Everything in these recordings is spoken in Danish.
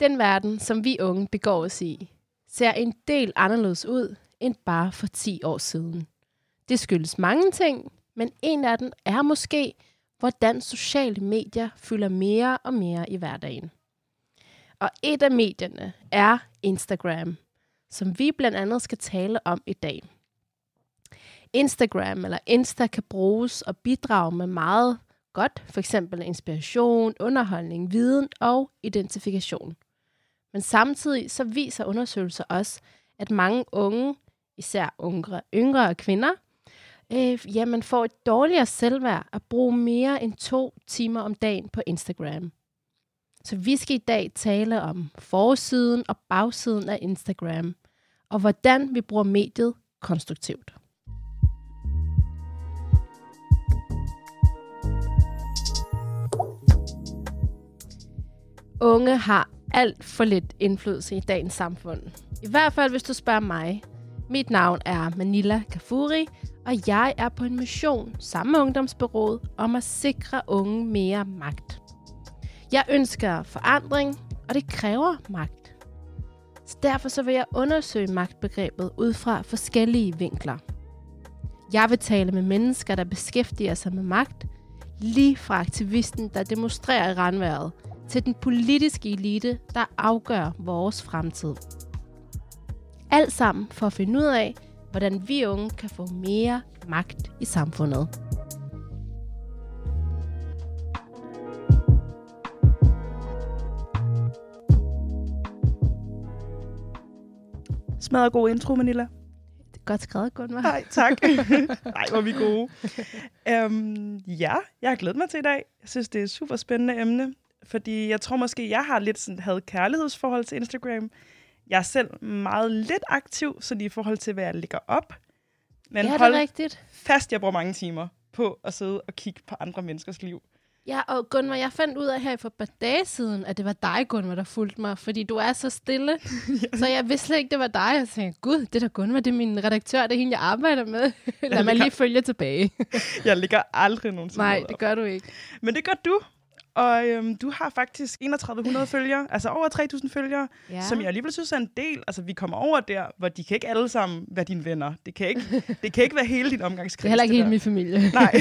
Den verden, som vi unge begår os i, ser en del anderledes ud end bare for 10 år siden. Det skyldes mange ting, men en af dem er måske, hvordan sociale medier fylder mere og mere i hverdagen. Og et af medierne er Instagram, som vi blandt andet skal tale om i dag. Instagram eller Insta kan bruges og bidrage med meget godt, for eksempel inspiration, underholdning, viden og identifikation. Men samtidig så viser undersøgelser også, at mange unge, især yngre, yngre kvinder, øh, jamen får et dårligere selvværd at bruge mere end to timer om dagen på Instagram. Så vi skal i dag tale om forsiden og bagsiden af Instagram, og hvordan vi bruger mediet konstruktivt. Unge har alt for lidt indflydelse i dagens samfund. I hvert fald, hvis du spørger mig. Mit navn er Manila Kafuri, og jeg er på en mission sammen med Ungdomsbyrået om at sikre unge mere magt. Jeg ønsker forandring, og det kræver magt. Så derfor så vil jeg undersøge magtbegrebet ud fra forskellige vinkler. Jeg vil tale med mennesker, der beskæftiger sig med magt, lige fra aktivisten, der demonstrerer i randværet, til den politiske elite, der afgør vores fremtid. Alt sammen for at finde ud af, hvordan vi unge kan få mere magt i samfundet. Smadret god intro, Manila. Godt skrevet, Gunvar. Nej, tak. Nej, hvor vi gode. Um, ja, jeg har glædet mig til i dag. Jeg synes, det er et super spændende emne, fordi jeg tror måske, jeg har lidt sådan, havde kærlighedsforhold til Instagram. Jeg er selv meget lidt aktiv, sådan i forhold til, hvad jeg lægger op. Men ja, det hold rigtigt. fast, jeg bruger mange timer på at sidde og kigge på andre menneskers liv. Ja, og Gunvar, jeg fandt ud af her for et par dage siden, at det var dig, Gunvar, der fulgte mig, fordi du er så stille. Så jeg vidste slet ikke, det var dig. Jeg tænkte, gud, det der Gunvar, det er min redaktør, det er hende, jeg arbejder med. Lad mig lige følge tilbage. Jeg lægger aldrig nogensinde Nej, det gør du ikke. Men det gør du. Og øhm, du har faktisk 3100 følgere, altså over 3000 følgere, Ja. som jeg alligevel synes er en del. Altså, vi kommer over der, hvor de kan ikke alle sammen være dine venner. Det kan ikke, det kan ikke være hele din omgangskreds. det er heller ikke hele min familie. Nej.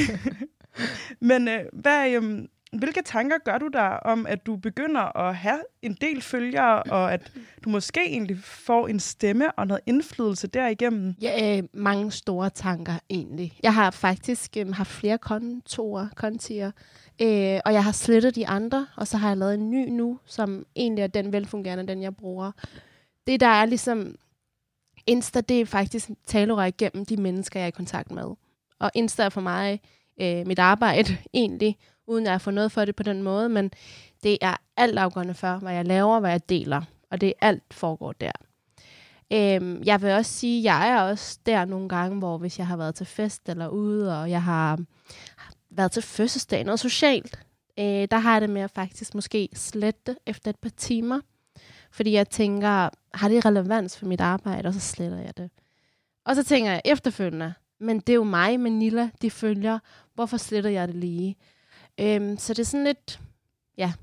Men øh, hvad, øhm, hvilke tanker gør du der om, at du begynder at have en del følgere, og at du måske egentlig får en stemme og noget indflydelse derigennem? Ja, øh, mange store tanker egentlig. Jeg har faktisk øh, haft flere kontorer, kontier, øh, og jeg har slettet de andre, og så har jeg lavet en ny nu, som egentlig er den velfungerende, den jeg bruger. Det, der er ligesom... Insta, det er faktisk talerør igennem de mennesker, jeg er i kontakt med. Og Insta er for mig øh, mit arbejde, egentlig, uden at få noget for det på den måde, men det er alt afgørende for, hvad jeg laver, hvad jeg deler. Og det er alt foregår der. Øhm, jeg vil også sige, at jeg er også der nogle gange, hvor hvis jeg har været til fest eller ude, og jeg har været til fødselsdag, noget socialt, øh, der har jeg det med at faktisk måske slette efter et par timer. Fordi jeg tænker, har det relevans for mit arbejde, og så sletter jeg det. Og så tænker jeg efterfølgende, men det er jo mig, Manila, de følger. Hvorfor sletter jeg det lige? Øhm, så det er sådan lidt, ja.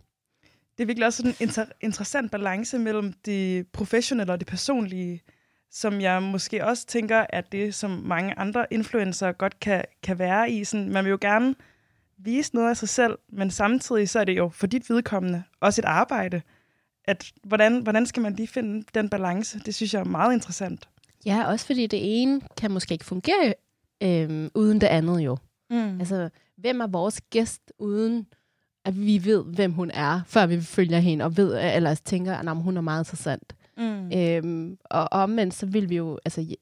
det er virkelig også sådan en inter- interessant balance mellem det professionelle og det personlige, som jeg måske også tænker, at det, som mange andre influencer godt kan, kan være i. Sådan, man vil jo gerne vise noget af sig selv, men samtidig så er det jo for dit vedkommende også et arbejde. At hvordan, hvordan skal man lige finde den balance? Det synes jeg er meget interessant. ja, også fordi det ene kan måske ikke fungere øhm, uden det andet jo. Mm. Altså, hvem er vores gæst, uden at vi ved, hvem hun er, før vi følger hende, og ved, eller tænker, at hun er meget interessant. Mm. Øhm, og omvendt, så vil vi jo, altså, jeg-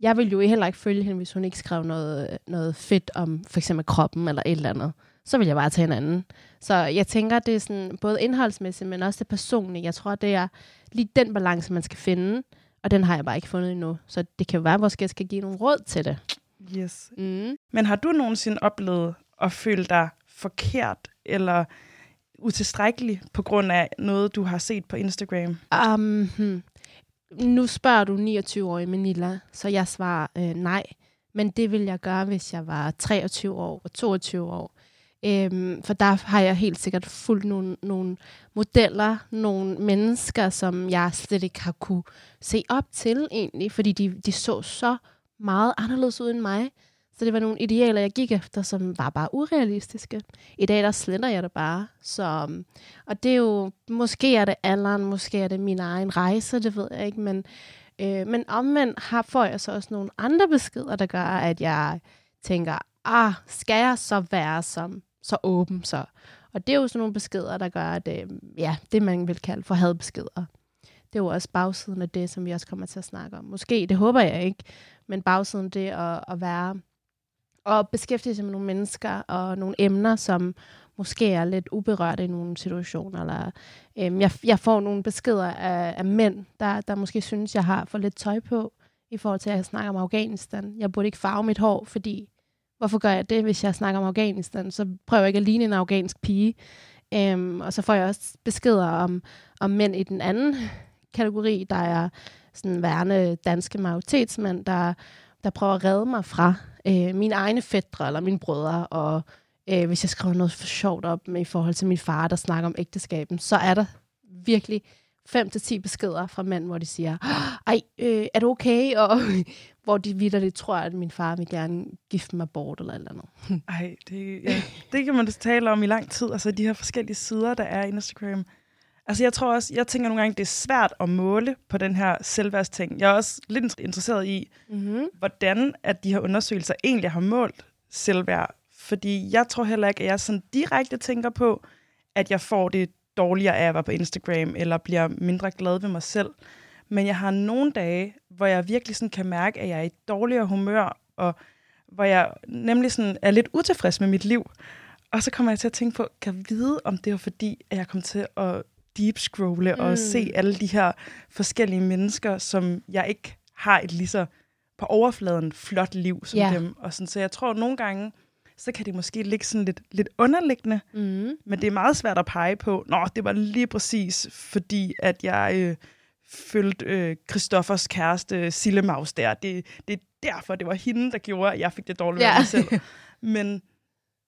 jeg vil jo heller ikke følge hende, hvis hun ikke skrev noget, noget fedt om for eksempel kroppen eller et eller andet. Så vil jeg bare tage en anden. Så jeg tænker, det er sådan, både indholdsmæssigt, men også det personlige. Jeg tror, det er lige den balance, man skal finde, og den har jeg bare ikke fundet endnu. Så det kan jo være, at vores gæst skal give nogle råd til det. Yes. Mm. Men har du nogensinde oplevet at føle dig forkert eller utilstrækkelig på grund af noget, du har set på Instagram? Um, hmm. Nu spørger du 29-årige Manila, så jeg svarer øh, nej. Men det vil jeg gøre, hvis jeg var 23 år og 22 år. Øhm, for der har jeg helt sikkert fulgt nogle, nogle modeller, nogle mennesker, som jeg slet ikke har kunne se op til egentlig, fordi de, de så så meget anderledes ud end mig. Så det var nogle idealer, jeg gik efter, som var bare urealistiske. I dag, der slender jeg det bare. Så, og det er jo, måske er det alderen, måske er det min egen rejse, det ved jeg ikke, men, øh, men omvendt har, får jeg så også nogle andre beskeder, der gør, at jeg tænker, ah, skal jeg så være som så åben så? Og det er jo sådan nogle beskeder, der gør, at øh, ja, det man vil kalde for hadbeskeder. Det er jo også bagsiden af det, som vi også kommer til at snakke om. Måske, det håber jeg ikke, men bagsiden det at, at være og beskæftige sig med nogle mennesker og nogle emner, som måske er lidt uberørte i nogle situationer. Eller, øhm, jeg, jeg får nogle beskeder af, af mænd, der, der måske synes, jeg har for lidt tøj på, i forhold til, at jeg snakker om Afghanistan. Jeg burde ikke farve mit hår, fordi hvorfor gør jeg det, hvis jeg snakker om Afghanistan? Så prøver jeg ikke at ligne en afghansk pige. Øhm, og så får jeg også beskeder om, om mænd i den anden kategori, der er sådan værende danske majoritetsmænd, der, der prøver at redde mig fra øh, mine egne fædre eller mine brødre, og øh, hvis jeg skriver noget for sjovt op med i forhold til min far, der snakker om ægteskaben, så er der virkelig 5-10 beskeder fra mænd, hvor de siger, ej, øh, er du okay? Og hvor de vidderligt tror, at min far vil gerne gifte mig bort eller eller andet. Ej, det, ja, det kan man da tale om i lang tid. Altså de her forskellige sider, der er i Instagram. Altså jeg tror også, jeg tænker nogle gange, det er svært at måle på den her selvværdsting. Jeg er også lidt interesseret i, mm-hmm. hvordan at de her undersøgelser egentlig har målt selvværd. Fordi jeg tror heller ikke, at jeg sådan direkte tænker på, at jeg får det dårligere af at være på Instagram, eller bliver mindre glad ved mig selv. Men jeg har nogle dage, hvor jeg virkelig sådan kan mærke, at jeg er i dårligere humør, og hvor jeg nemlig sådan er lidt utilfreds med mit liv. Og så kommer jeg til at tænke på, kan jeg vide, om det var fordi, at jeg kom til at deep scrolle mm. og se alle de her forskellige mennesker, som jeg ikke har et lige så på overfladen flot liv som yeah. dem. Og sådan, så jeg tror, at nogle gange, så kan det måske ligge sådan lidt, lidt underliggende, mm. men det er meget svært at pege på, nå, det var lige præcis fordi, at jeg øh, følte øh, Christoffers kæreste Sille Maus der. Det, det er derfor, det var hende, der gjorde, at jeg fik det dårligt yeah. mig selv. Men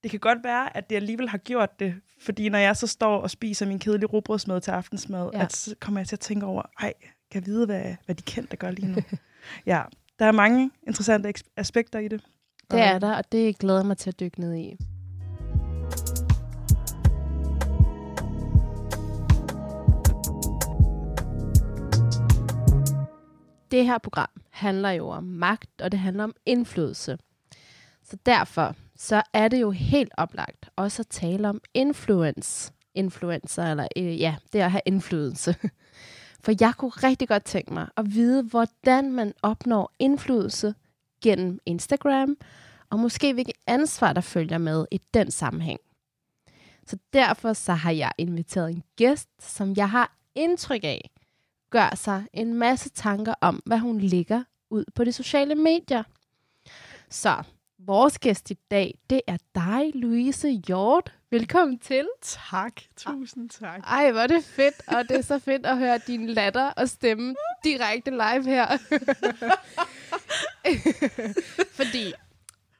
det kan godt være, at det alligevel har gjort det, fordi når jeg så står og spiser min kedelige robrødsmad til aftensmad, ja. at så kommer jeg til at tænke over, ej, kan jeg vide, hvad, hvad de kendte gør lige nu? ja, der er mange interessante aspekter i det. Det er der, og det glæder mig til at dykke ned i. Det her program handler jo om magt, og det handler om indflydelse. Så derfor så er det jo helt oplagt også at tale om influence. Influencer, eller øh, ja, det at have indflydelse. For jeg kunne rigtig godt tænke mig at vide, hvordan man opnår indflydelse gennem Instagram, og måske hvilket ansvar, der følger med i den sammenhæng. Så derfor så har jeg inviteret en gæst, som jeg har indtryk af, gør sig en masse tanker om, hvad hun ligger ud på de sociale medier. Så Vores gæst i dag, det er dig, Louise Hjort. Velkommen til. Tak, tusind tak. Ej, hvor er det fedt, og det er så fedt at høre din latter og stemme direkte live her. Fordi,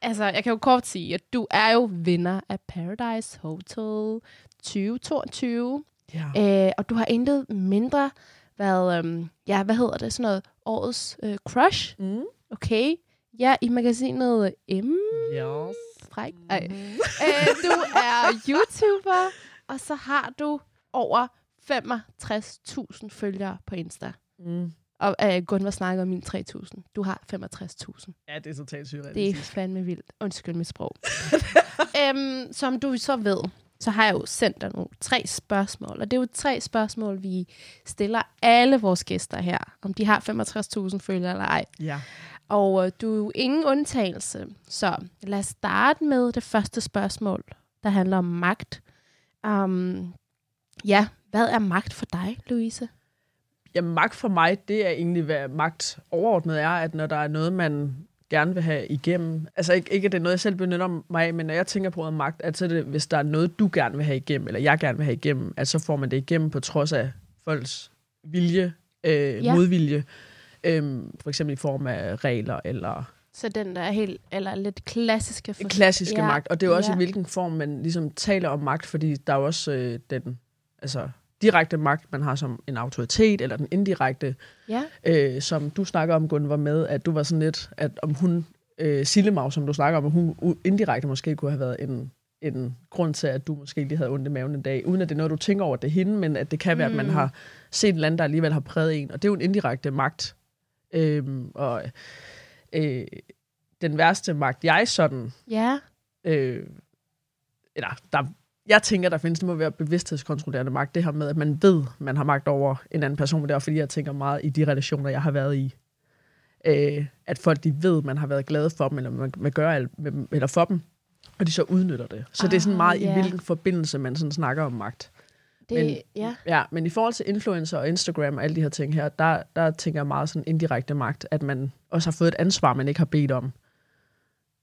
altså, jeg kan jo kort sige, at du er jo vinder af Paradise Hotel 2022. Ja. Øh, og du har intet mindre været, øhm, ja, hvad hedder det, sådan noget, årets øh, crush. Mm. Okay. Ja, i magasinet M. Yes. Fræk. Ej. Mm. Æ, du er YouTuber, og så har du over 65.000 følgere på Insta. Mm. Og uh, Gunvar snakker om min 3.000. Du har 65.000. Ja, det er totalt sygt. Det er fandme vildt. Undskyld mit sprog. um, som du så ved, så har jeg jo sendt dig nogle tre spørgsmål. Og det er jo tre spørgsmål, vi stiller alle vores gæster her. Om de har 65.000 følgere eller ej. Ja. Og øh, du er jo ingen undtagelse. Så lad os starte med det første spørgsmål, der handler om magt. Um, ja, hvad er magt for dig, Louise? Ja, magt for mig, det er egentlig, hvad magt overordnet er, at når der er noget, man gerne vil have igennem, altså ikke, ikke at det er noget, jeg selv benytter mig af, men når jeg tænker på magt, at så det, hvis der er noget, du gerne vil have igennem, eller jeg gerne vil have igennem, at så får man det igennem på trods af folks vilje, øh, ja. modvilje. Øhm, for eksempel i form af regler eller Så den der er helt, eller lidt klassiske... For... klassiske Ja, magt, og det er jo også ja. i hvilken form man ligesom taler om magt, fordi der er jo også øh, den altså, direkte magt, man har som en autoritet, eller den indirekte, Ja, øh, som du snakker om, Gunn, var med, at du var sådan lidt, at om hun, øh, Sillemav, som du snakker om, at hun indirekte måske kunne have været en, en grund til, at du måske lige havde ondt i maven en dag, uden at det er noget, du tænker over, det er hende, men at det kan være, at man Mm. har set en land, der alligevel har præget en, og det er jo en indirekte magt. Øhm, og øh, den værste magt, jeg sådan ja, øh, eller der, jeg tænker, der findes, det må være bevidsthedskontrollerende magt, det her med, at man ved, man har magt over en anden person, men det er fordi, jeg tænker meget i de relationer, jeg har været i, øh, at folk, de ved, man har været glade for dem, eller man, man gør alt med, eller for dem, og de så udnytter det. Så det er sådan Ah, meget ja. i hvilken forbindelse, man sådan snakker om magt. Det, Men- ja. Ja, men i forhold til influencer og Instagram og alle de her ting her, der, der tænker jeg meget sådan indirekte magt, at man også har fået et ansvar, man ikke har bedt om.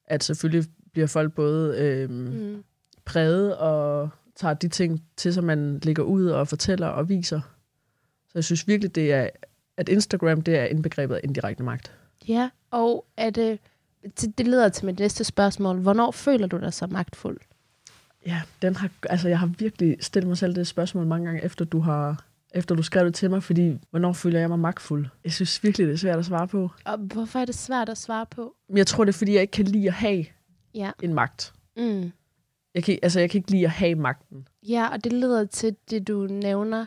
At selvfølgelig bliver folk både øh, Mm. præget og tager de ting til sig, man lægger ud og fortæller og viser. Så jeg synes virkelig, det er, at Instagram det er indbegrebet af indirekte magt. Ja, og det, det det leder til mit næste spørgsmål. Hvornår føler du dig så magtfuld? Ja, den har, altså jeg har virkelig stillet mig selv det spørgsmål mange gange, efter du har efter du skrev det til mig, fordi hvornår føler jeg mig magtfuld? Jeg synes virkelig, det er svært at svare på. Og hvorfor er det svært at svare på? Jeg tror, det er, fordi jeg ikke kan lide at have Ja. en magt. Mm. Jeg kan, altså, jeg kan ikke lide at have magten. Ja, og det leder til det, du nævner,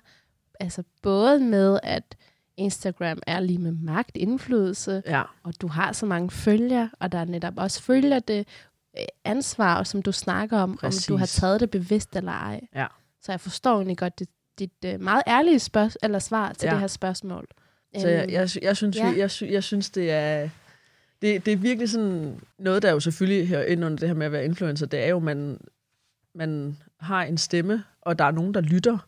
altså både med, at Instagram er lige med magt, indflydelse, Ja. og du har så mange følgere, og der er netop også følger det ansvar, som du snakker om, Præcis. om du har taget det bevidst eller ej. Ja. Så jeg forstår egentlig godt dit, dit uh, meget ærlige spørg- eller svar til Ja. det her spørgsmål. Så jeg, Øhm, jeg, jeg, synes, ja. jeg, jeg synes, det er... Det, det er virkelig sådan noget, der jo selvfølgelig her ind under det her med at være influencer, det er jo, man, man har en stemme, og der er nogen, der lytter.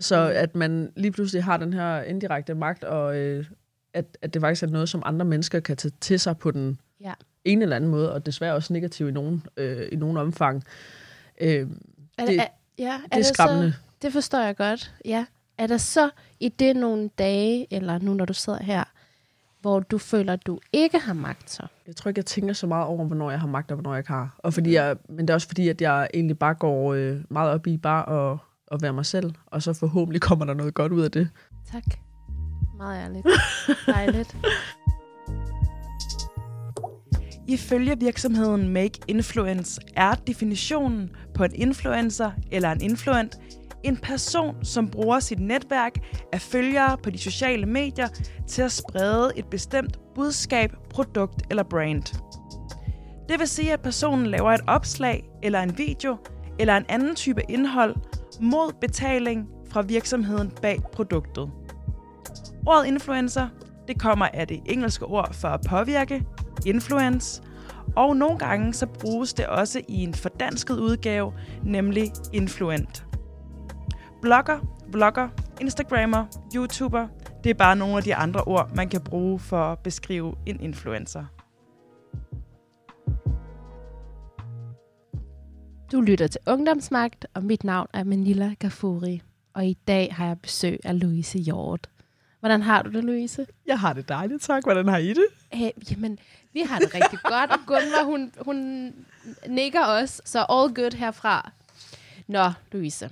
Så Mm. at man lige pludselig har den her indirekte magt, og øh, at, at det faktisk er noget, som andre mennesker kan tage til sig på den Ja. ene eller anden måde, og desværre også negativ i nogen, øh, i nogen omfang. Øh, er, det- er, ja, det er skræmmende. Så, det forstår jeg godt, ja. Er der så i det nogle dage, eller nu når du sidder her, hvor du føler, at du ikke har magt så? Jeg tror ikke, jeg tænker så meget over, hvornår jeg har magt, og hvornår jeg ikke har. Og fordi jeg, men det er også fordi, at jeg egentlig bare går øh, meget op i bare at, at være mig selv, og så forhåbentlig kommer der noget godt ud af det. Tak. Meget ærligt. Dejligt. Ifølge virksomheden Make Influence er definitionen på en influencer eller en influent en person, som bruger sit netværk af følgere på de sociale medier til at sprede et bestemt budskab, produkt eller brand. Det vil sige, at personen laver et opslag eller en video eller en anden type indhold mod betaling fra virksomheden bag produktet. Ordet influencer det kommer af det engelske ord for at påvirke, influence, og nogle gange så bruges det også i en fordansket udgave, nemlig influent. Blogger, vlogger, instagrammer, youtuber, det er bare nogle af de andre ord, man kan bruge for at beskrive en influencer. Du lytter til Ungdomsmagt, og mit navn er Manila Gafuri. Og i dag har jeg besøg af Louise Hjort. Hvordan har du det, Louise? Jeg har det dejligt, tak. Hvordan har I det? Hey, jamen, vi har det rigtig godt, Gunvar, hun, hun nikker også, så all good herfra. Nå, Louise.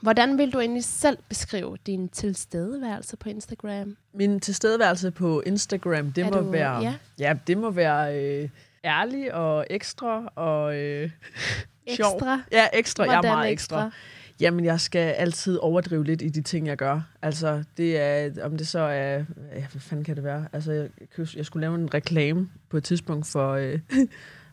Hvordan vil du egentlig selv beskrive din tilstedeværelse på Instagram? Min tilstedeværelse på Instagram, det Er må du- være... ja? ja det må være øh, ærlig og ekstra og øh, sjov. Ekstra? Ja, ekstra. jeg er Hvordan meget ekstra. Jamen, jeg skal altid overdrive lidt i de ting, jeg gør. Altså, det er, om det så er, ja, hvad fanden kan det være? Altså, jeg, jeg skulle lave en reklame på et tidspunkt for, øh,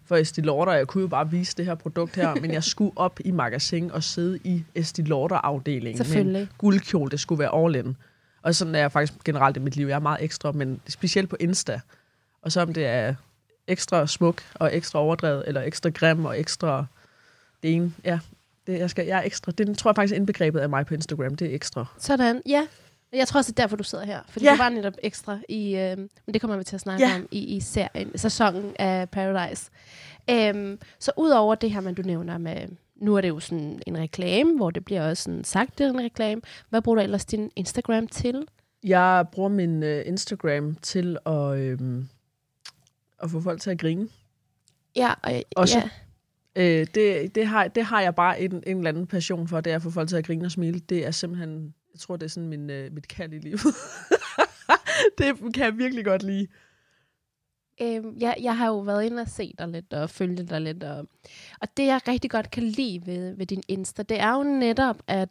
for Estée Lauder. Jeg kunne jo bare vise det her produkt her, men jeg skulle op i magasin og sidde i Estée Lauder-afdelingen med en guldkjole. Det skulle være all in. Og sådan er jeg faktisk generelt i mit liv. Jeg er meget ekstra, men specielt på Insta. Og så om det er ekstra smuk og ekstra overdrevet, eller ekstra grim og ekstra det ene. Ja, det, jeg, skal, jeg er ekstra. Det tror jeg faktisk er indbegrebet af mig på Instagram. Det er ekstra. Sådan, ja. Jeg tror også, det er derfor, du sidder her. Fordi Ja. du var netop ekstra i... Øh, men det kommer vi til at snakke Ja. om i, i serien, sæsonen af Paradise. Øhm, så udover det her, man du nævner med... Nu er det jo sådan en reklame, hvor det bliver også sådan sagt, det er en reklame. Hvad bruger du ellers din Instagram til? Jeg bruger min øh, Instagram til at... Øh, at få folk til at grine. Ja, og, Også- ja. Øh, det, det, har, det har jeg bare en, en eller anden passion for, det er at få folk til at grine og smile. Det er simpelthen, jeg tror, det er sådan min, øh, mit kald i livet. det kan jeg virkelig godt lide. Øhm, jeg, jeg har jo været inde og set dig lidt, og følge dig lidt. Og, og det, jeg rigtig godt kan lide ved, ved din Insta, det er jo netop, at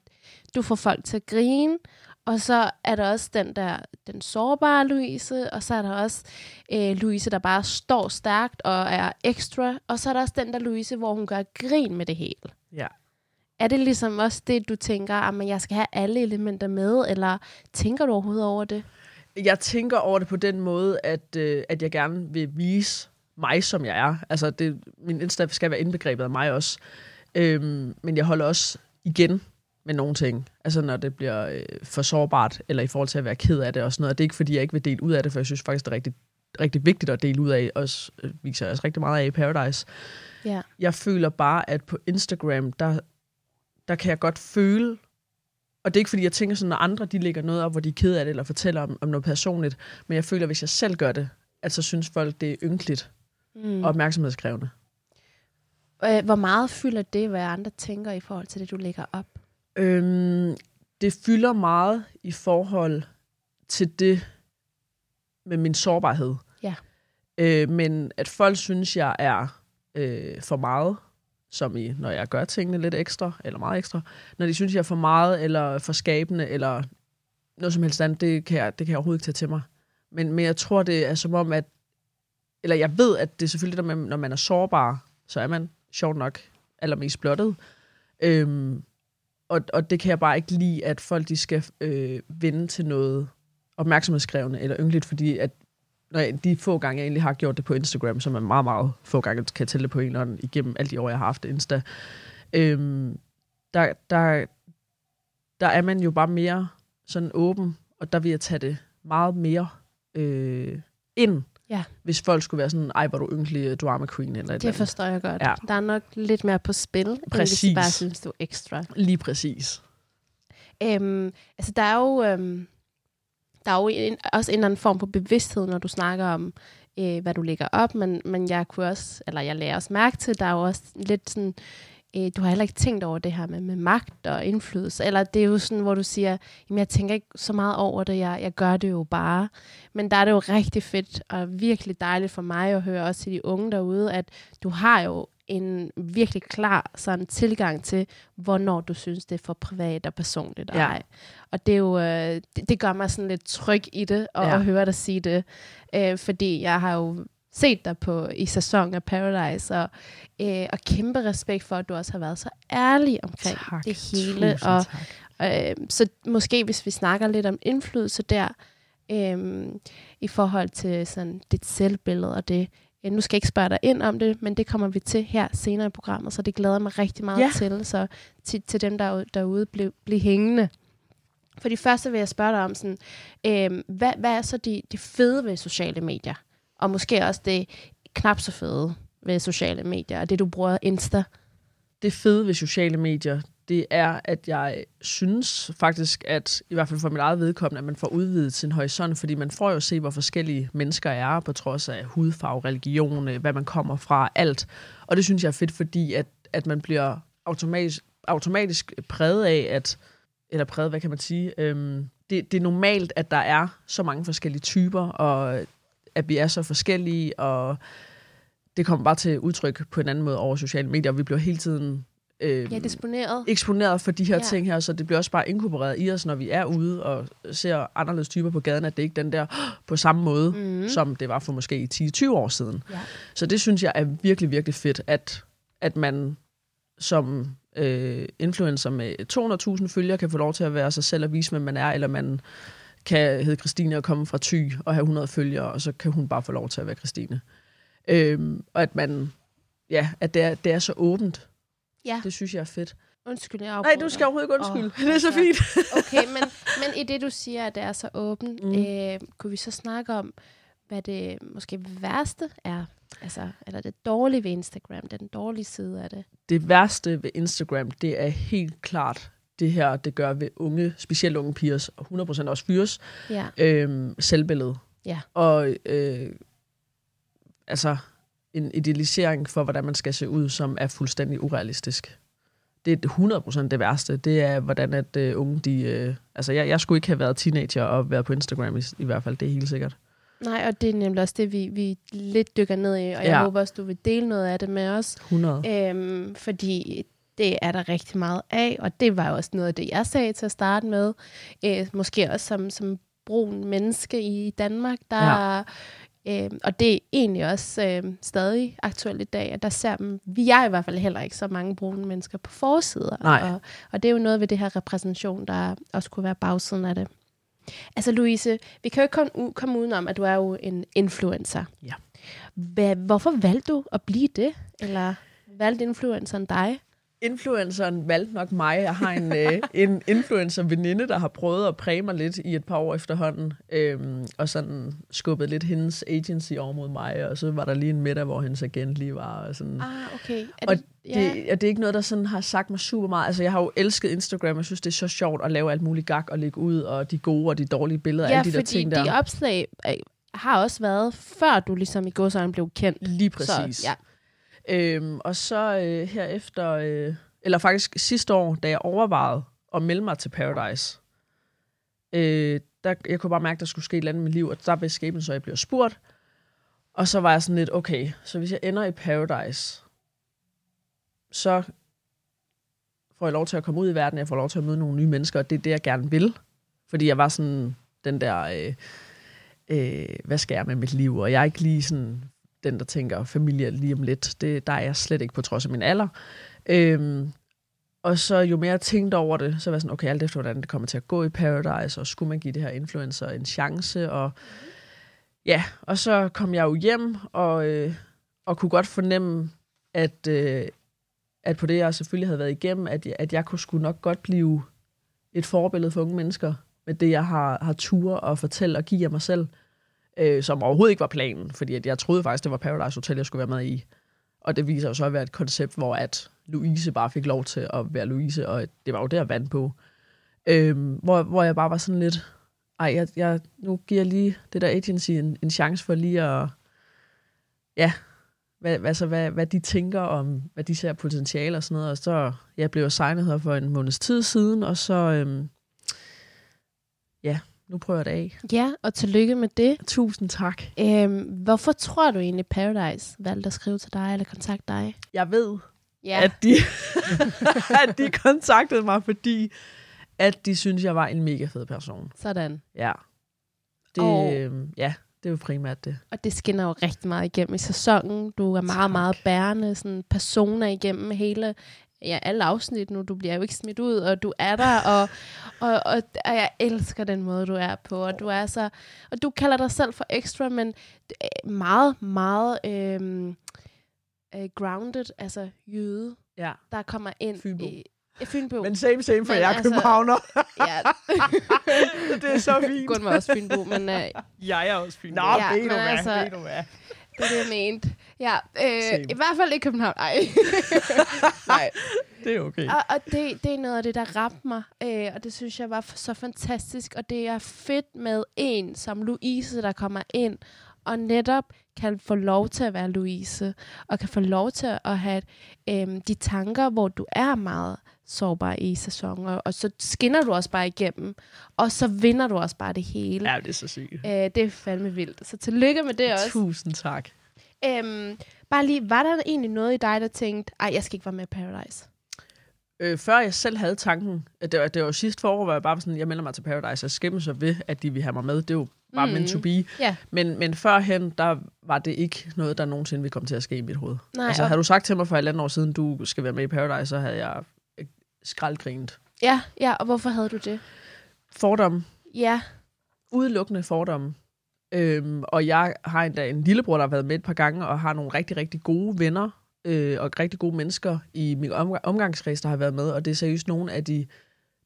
du får folk til at grine, og så er der også den der, den sårbare Louise, og så er der også øh, Louise, der bare står stærkt og er ekstra, og så er der også den der Louise, hvor hun gør grin med det hele. Ja. Er det ligesom også det, du tænker, at jeg skal have alle elementer med, eller tænker du overhovedet over det? Jeg tænker over det på den måde, at, øh, at jeg gerne vil vise mig, som jeg er. Altså, det, min Insta skal være indbegrebet af mig også. Øhm, men jeg holder også igen med nogle ting. Altså, når det bliver øh, for sårbart, eller i forhold til at være ked af det og sådan noget. Og det er ikke, fordi jeg ikke vil dele ud af det, for jeg synes faktisk, det er rigtig, rigtig vigtigt at dele ud af. Også øh, viser jeg også rigtig meget af i Paradise. Ja. Jeg føler bare, at på Instagram, der, der kan jeg godt føle, og det er ikke fordi, jeg tænker sådan, når andre de lægger noget op, hvor de er ked af det, eller fortæller om, om noget personligt, men jeg føler, at hvis jeg selv gør det, at så synes folk, det er ynkeligt Mm. og opmærksomhedskrævende. Øh, Hvor meget fylder det, hvad andre tænker i forhold til det, du lægger op? Øhm, det fylder meget i forhold til det med min sårbarhed. Ja. Øh, men at folk synes, jeg er øh, for meget, som i, når jeg gør tingene lidt ekstra, eller meget ekstra, når de synes, jeg er for meget, eller for skabende, eller noget som helst andet, det kan jeg, det kan jeg overhovedet ikke tage til mig. Men, men jeg tror, det er som om, at, eller jeg ved, at det er selvfølgelig, når man, når man er sårbar, så er man sjovt nok allermest blottet. Øhm, og, og det kan jeg bare ikke lide, at folk de skal øh, vende til noget opmærksomhedskrævende eller ynkeligt, fordi at når jeg, de få gange, jeg egentlig har gjort det på Instagram, som er meget, meget få gange, kan jeg tælle på en hånd igennem alle de år, jeg har haft Insta, øhm, der, der, der er man jo bare mere sådan åben, og der vil jeg tage det meget mere øh, ind, Ja. hvis folk skulle være sådan, ej, hvor du ynkelig drama queen, eller et eller Det andet. forstår jeg godt. Ja. Der er nok lidt mere på spil, end hvis Præcis. de bare synes, du er ekstra. Lige præcis. Øhm, altså, der er jo, øhm, der er jo en, også en eller anden form for bevidsthed, når du snakker om, øh, hvad du lægger op, men, men jeg kunne også, eller jeg lærer også mærke til, der er jo også lidt sådan, øh, du har heller ikke tænkt over det her med, med magt og indflydelse, eller det er jo sådan, hvor du siger, jamen jeg tænker ikke så meget over det, jeg, jeg gør det jo bare. Men der er det jo rigtig fedt og virkelig dejligt for mig at høre også til de unge derude, at du har jo en virkelig klar sådan tilgang til, hvornår du synes, det er for privat og personligt. og Ja. ej. Og det er jo, øh, det, det gør mig sådan lidt tryg i det, og Ja. at høre dig sige det. Øh, fordi jeg har jo set dig på i sæson af Paradise, og, øh, og kæmpe respekt for, at du også har været så ærlig omkring Tak. det hele. Og, tak. øh, så måske hvis vi snakker lidt om indflydelse der, øh, i forhold til sådan dit selvbillede og det, øh, nu skal jeg ikke spørge dig ind om det, men det kommer vi til her senere i programmet, så det glæder mig rigtig meget Ja. til, så til, til dem, der er ude- derude, bliver bliv hængende. For det første vil jeg spørge dig om, sådan, øh, hvad, hvad er så de, de fede ved sociale medier? Og måske også det knap så fede ved sociale medier, og det du bruger Insta. det fede ved sociale medier, det er, at jeg synes faktisk, at i hvert fald for mit eget vedkommende, at man får udvidet sin horisont, fordi man får jo at se, hvor forskellige mennesker er, på trods af hudfarve, religion, øh, hvad man kommer fra, alt. Og det synes jeg er fedt, fordi at, at man bliver automatisk, automatisk præget af, at, eller præget, hvad kan man sige, øhm, det, det er normalt, at der er så mange forskellige typer, og at vi er så forskellige, og det kommer bare til udtryk på en anden måde over sociale medier, og vi bliver hele tiden øh, Ja, disponeret. eksponeret for de her Ja. ting her, så det bliver også bare inkorporeret i os, når vi er ude og ser anderledes typer på gaden, at det ikke den der på samme måde, mm. som det var for måske 10-20 år siden. Ja. Så det synes jeg er virkelig, virkelig fedt, at, at man som øh, influencer med 200.000 følgere kan få lov til at være sig selv og vise, hvem man er, eller man kan hedde Christine og komme fra Thy og have 100 følgere, og så kan hun bare få lov til at være Christine. Øhm, og at man, ja, at det er, det er så åbent. Ja, Det synes jeg er fedt. undskyld, jeg Nej, du skal overhovedet ikke undskylde. Oh, det er så fint. Okay, men, men i det, du siger, at det er så åbent, mm. øh, kunne vi så snakke om, hvad det måske værste er? Altså, eller det dårlige ved Instagram, den dårlige side af det. Det værste ved Instagram, det er helt klart det her, det gør ved unge, specielt unge pigers, og 100% også fyres, Ja, øhm, selvbillede. Ja. Og øh, altså, en idealisering for, hvordan man skal se ud, som er fuldstændig urealistisk. Det er 100% det værste. Det er, hvordan at uh, unge, de... Uh, altså, jeg, jeg skulle ikke have været teenager og været på Instagram i, i hvert fald. Det er helt sikkert. Nej, og det er nemlig også det, vi, vi lidt dykker ned i, og jeg Ja. håber også, du vil dele noget af det med os. 100. Øhm, fordi det er der rigtig meget af, og det var også noget af det, jeg sagde til at starte med. Øh, måske også som, som brun menneske i Danmark, der Ja. Øh, og det er egentlig også øh, stadig aktuelt i dag, at der ser vi er i hvert fald heller ikke så mange brune mennesker på forsider. Nej. Og, og det er jo noget ved det her repræsentation, der også kunne være bagsiden af det. Altså Louise, vi kan jo ikke komme, komme udenom, at du er jo en influencer. Ja. Hvorfor valgte du at blive det? Eller valgte influenceren dig? Influenceren valgte nok mig. Jeg har en, øh, en influencer-veninde, der har prøvet at præge mig lidt i et par år efterhånden, øhm, og sådan skubbet lidt hendes agency over mod mig, og så var der lige en middag, hvor hendes agent lige var. Og, sådan. Ah, okay. Er og det, det, og det er ikke noget, der sådan har sagt mig super meget. Altså, jeg har jo elsket Instagram, jeg synes, det er så sjovt at lave alt muligt gag og lægge ud, og de gode og de dårlige billeder, ja, alle de der fordi ting der. de opslag øh, har også været, før du ligesom i godsøjne blev kendt. Lige præcis. Så, ja. Øhm, og så øh, herefter, øh, eller faktisk sidste år, da jeg overvejede at melde mig til Paradise, øh, der, jeg kunne bare mærke, at der skulle ske et eller andet i mit liv, og der blev skæbnen, så jeg blev spurgt. Og så var jeg sådan lidt, okay, så hvis jeg ender i Paradise, så får jeg lov til at komme ud i verden, jeg får lov til at møde nogle nye mennesker, og det er det, jeg gerne vil. Fordi jeg var sådan den der, øh, øh, hvad skal jeg med mit liv? Og jeg er ikke lige sådan den, der tænker familie lige om lidt. Det, der er jeg slet ikke på trods af min alder. Øhm, og så jo mere jeg tænkte over det, så var jeg sådan, okay, alt efter hvordan det kommer til at gå i Paradise, og skulle man give det her influencer en chance, og ja, og så kom jeg jo hjem, og, øh, og kunne godt fornemme, at, øh, at på det, jeg selvfølgelig havde været igennem, at at jeg kunne sgu nok godt blive et forbillede for unge mennesker, med det, jeg har, har tur og fortælle og give af mig selv, øh, som overhovedet ikke var planen, fordi at jeg troede faktisk, det var Paradise Hotel, jeg skulle være med i. Og det viser jo så at være et koncept, hvor at Louise bare fik lov til at være Louise, og det var jo der jeg vandt på. Øhm, hvor, hvor jeg bare var sådan lidt, ej, jeg, jeg, nu giver jeg lige det der agency en, en chance for lige at, ja, hvad, altså, hvad, hvad de tænker om, hvad de ser potentiale og sådan noget. Og så jeg blev jeg signet her for en måneds tid siden, og så, øhm, ja, nu prøver jeg det af. ja, og tillykke med det. Tusind tak. Øhm, hvorfor tror du egentlig, Paradise valgte at skrive til dig eller kontakte dig? Jeg ved, Ja, at, de, at de kontaktede mig, fordi at de synes, jeg var en mega fed person. sådan. Ja. Det, Og- øhm, ja, det er jo primært det. Og det skinner jo rigtig meget igennem i sæsonen. Du er meget, Tak. meget bærende sådan personer igennem hele ja, alle afsnit nu. Du bliver jo ikke smidt ud, og du er der, og, og, og, og jeg elsker den måde, du er på. Og du er så, og du kalder dig selv for ekstra, men meget, meget øhm, øh, grounded, altså jøde, Ja. der kommer ind Fynbo. i... Fynbo. Men same, same, for Men jeg er altså- københavner. ja, det er så fint. Gunn var også Fynbo, men øh, Jeg er også fin. Nå, Ja, ved du hvad, altså- ved du hvad. Det er det, jeg mente. Ja, Same. øh, i hvert fald i København. Ej. Nej. Det er okay. Og, og det, det er noget af det, der ramte mig, øh, og det synes jeg var så fantastisk. Og det er fedt med en som Louise, der kommer ind og netop kan få lov til at være Louise, og kan få lov til at have øh, de tanker, hvor du er meget sårbar i sæsoner, og så skinner du også bare igennem, og så vinder du også bare det hele. Ja, det er så sygt. Øh, det er fandme vildt. Så tillykke med det også. Tusind tak. Øhm, bare lige, var der egentlig noget i dig, der tænkte, ej, jeg skal ikke være med i Paradise? Øh, før jeg selv havde tanken, at det var, det var sidste forår, hvor jeg bare var sådan, jeg melder mig til Paradise, og skæmmer så ved, at de vil have mig med. Det er jo bare mm. Mm. meant to be. Ja. Men, men førhen, der var det ikke noget, der nogensinde ville komme til at ske i mit hoved. Nej, altså, havde du sagt til mig for et eller andet år siden, du skal være med i Paradise, så havde jeg øh, skraldgrinet. Ja, ja, og hvorfor havde du det? Fordomme. Ja, Udelukkende fordomme. Øhm, og jeg har endda en lillebror, der har været med et par gange, og har nogle rigtig, rigtig gode venner, øh, og rigtig gode mennesker i min omg- omgangskreds, der har været med. Og det er seriøst nogle af de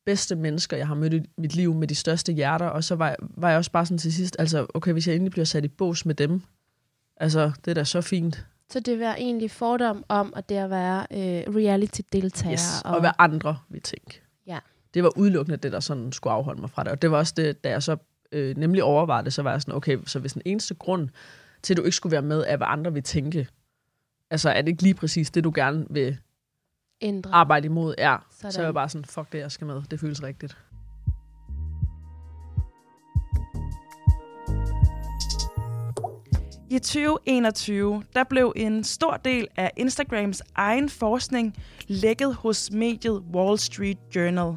bedste mennesker, jeg har mødt i mit liv med de største hjerter. Og så var, var jeg også bare sådan til sidst, altså, okay, hvis jeg endelig bliver sat i bås med dem, altså, det er da så fint. så det var egentlig fordom om, at det at være øh, reality-deltager. Yes, og hvad andre vil tænke. Ja. Det var udelukkende det, der sådan skulle afholde mig fra det. Og det var også det, da jeg så øh, nemlig overvejede det, så var jeg sådan, okay, så hvis den eneste grund til at du ikke skulle være med af, hvad andre vil tænke. Altså, er det ikke lige præcis det, du gerne vil Ændre. arbejde imod? Ja, Sådan. så er jeg bare sådan, fuck det, jeg skal med. Det føles rigtigt. I 2021 der blev en stor del af Instagrams egen forskning lækket hos mediet Wall Street Journal.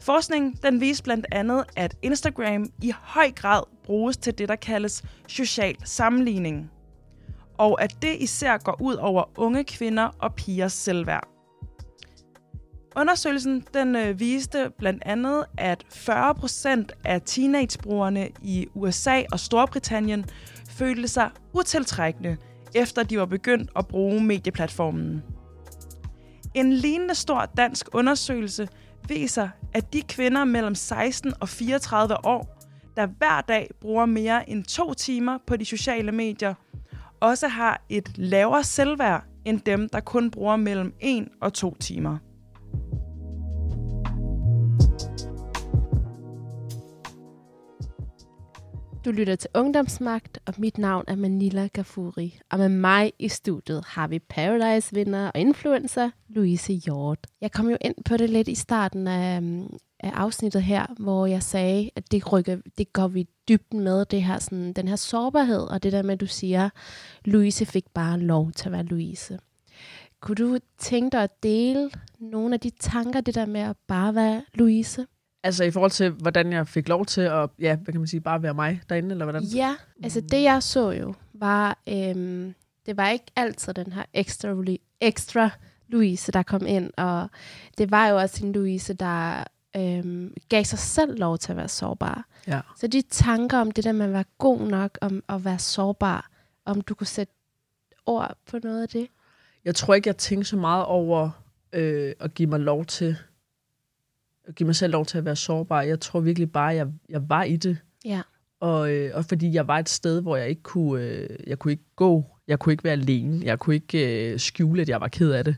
Forskningen den viste blandt andet, at Instagram i høj grad bruges til det, der kaldes social sammenligning. Og at det især går ud over unge kvinder og pigers selvværd. Undersøgelsen den øh, viste blandt andet, at 40% af teenagebrugerne i USA og Storbritannien følte sig utiltrækkende, efter de var begyndt at bruge medieplatformen. En lignende stor dansk undersøgelse viser, at de kvinder mellem 16 og 34 år, der hver dag bruger mere end to timer på de sociale medier, også har et lavere selvværd end dem, der kun bruger mellem 1 og 2 timer. Du lytter til Ungdomsmagt, og mit navn er Manila Gafuri. Og med mig i studiet har vi Paradise-vinder og influencer Louise Hjort. Jeg kom jo ind på det lidt i starten af, øhm, af afsnittet her, hvor jeg sagde, at det, rykker, det går vi dybden med, det her, sådan, den her sårbarhed, og det der med, at du siger, Louise fik bare lov til at være Louise. Kunne du tænke dig at dele nogle af de tanker, det der med at bare være Louise? Altså i forhold til, hvordan jeg fik lov til at, ja, hvad kan man sige, bare være mig derinde, eller hvordan? Ja, altså det jeg så jo, var, øhm, det var ikke altid den her ekstra, ekstra Louise, der kom ind, og det var jo også en Louise, der øhm, gav sig selv lov til at være sårbar. Ja. Så de tanker om det der med at være god nok, om at være sårbar, om du kunne sætte ord på noget af det? Jeg tror ikke, jeg tænkte så meget over øh, at give mig lov til, give mig selv lov til at være sårbar. Jeg tror virkelig bare, at jeg, jeg var i det. Ja. Og, øh, og fordi jeg var et sted, hvor jeg ikke kunne, øh, jeg kunne ikke gå, jeg kunne ikke være alene, jeg kunne ikke øh, skjule, at jeg var ked af det.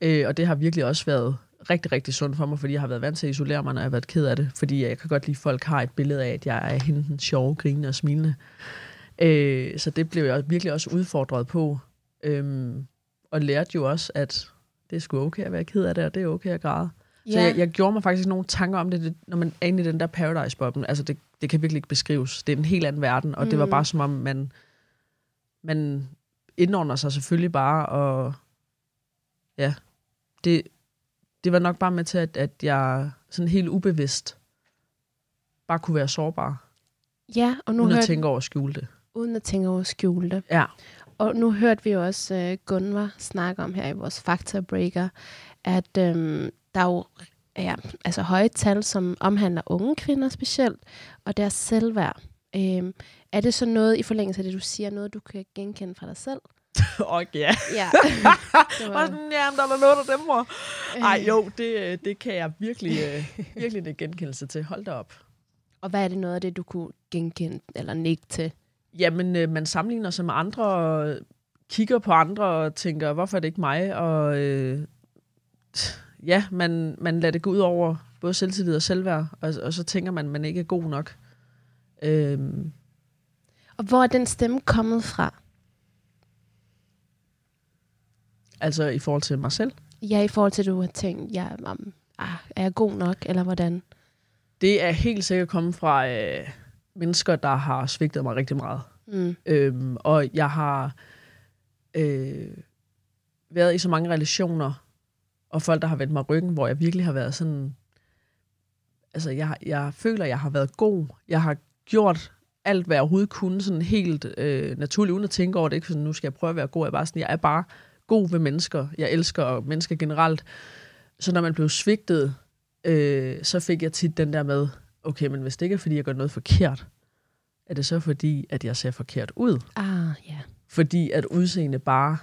Øh, og det har virkelig også været rigtig, rigtig sundt for mig, fordi jeg har været vant til at isolere mig, når jeg har været ked af det. Fordi jeg kan godt lide, at folk har et billede af, at jeg er hende den sjove, grinende og smilende. Øh, så det blev jeg virkelig også udfordret på. Øh, og lærte jo også, at det er sgu okay at være ked af det, og det er okay at græde. Så jeg, jeg gjorde mig faktisk nogle tanker om det, når man er inde i den der paradise-boblen. Altså, det, det kan virkelig ikke beskrives. Det er en helt anden verden, og mm. det var Mm. bare som om, man, man indordner sig selvfølgelig bare, og ja, det, det var nok bare med til, at, at jeg sådan helt ubevidst bare kunne være sårbar, ja, og nu uden at hørte, tænke over at skjule det. uden at tænke over at skjule det. Ja. Og nu hørte vi jo også uh, Gunvar snakke om her i vores Fakta Breaker, at øhm, der er jo ja, altså høje tal, som omhandler unge kvinder specielt, og deres selvværd. Øhm, er det så noget i forlængelse af det, du siger, noget du kan genkende fra dig selv? Og ja. Ja. det Og sådan, ja, der er noget, der dæmmer. Øh. Ej, jo, det, øh, det kan jeg virkelig, øh, virkelig en genkendelse til. Hold da op. og hvad er det noget af det, du kunne genkende eller nikke til? Jamen, øh, man sammenligner sig med andre, og kigger på andre og tænker, hvorfor er det ikke mig? Og øh, ja, man, man lader det gå ud over både selvtillid og selvværd, og, og så tænker man, at man ikke er god nok. Øhm, Og hvor er den stemme kommet fra? altså i forhold til mig selv. Ja, i forhold til, at du har tænkt, ja, om, ah, er jeg god nok, eller hvordan? Det er helt sikkert kommet fra øh, mennesker, der har svigtet mig rigtig meget. Mm. Øhm, og jeg har øh, været i så mange relationer, og folk, der har vendt mig ryggen, hvor jeg virkelig har været sådan... Altså, jeg, jeg føler, jeg har været god. Jeg har gjort alt, hvad jeg overhovedet kunne, sådan helt øh, naturligt, uden at tænke over det. Ikke sådan, nu skal jeg prøve at være god. Jeg er bare, sådan, jeg er bare god ved mennesker. Jeg elsker mennesker generelt. Så når man blev svigtet, øh, så fik jeg tit den der med, okay, men hvis det ikke er, fordi jeg gør noget forkert, er det så fordi, at jeg ser forkert ud? Ah, ja. Fordi at udseende bare,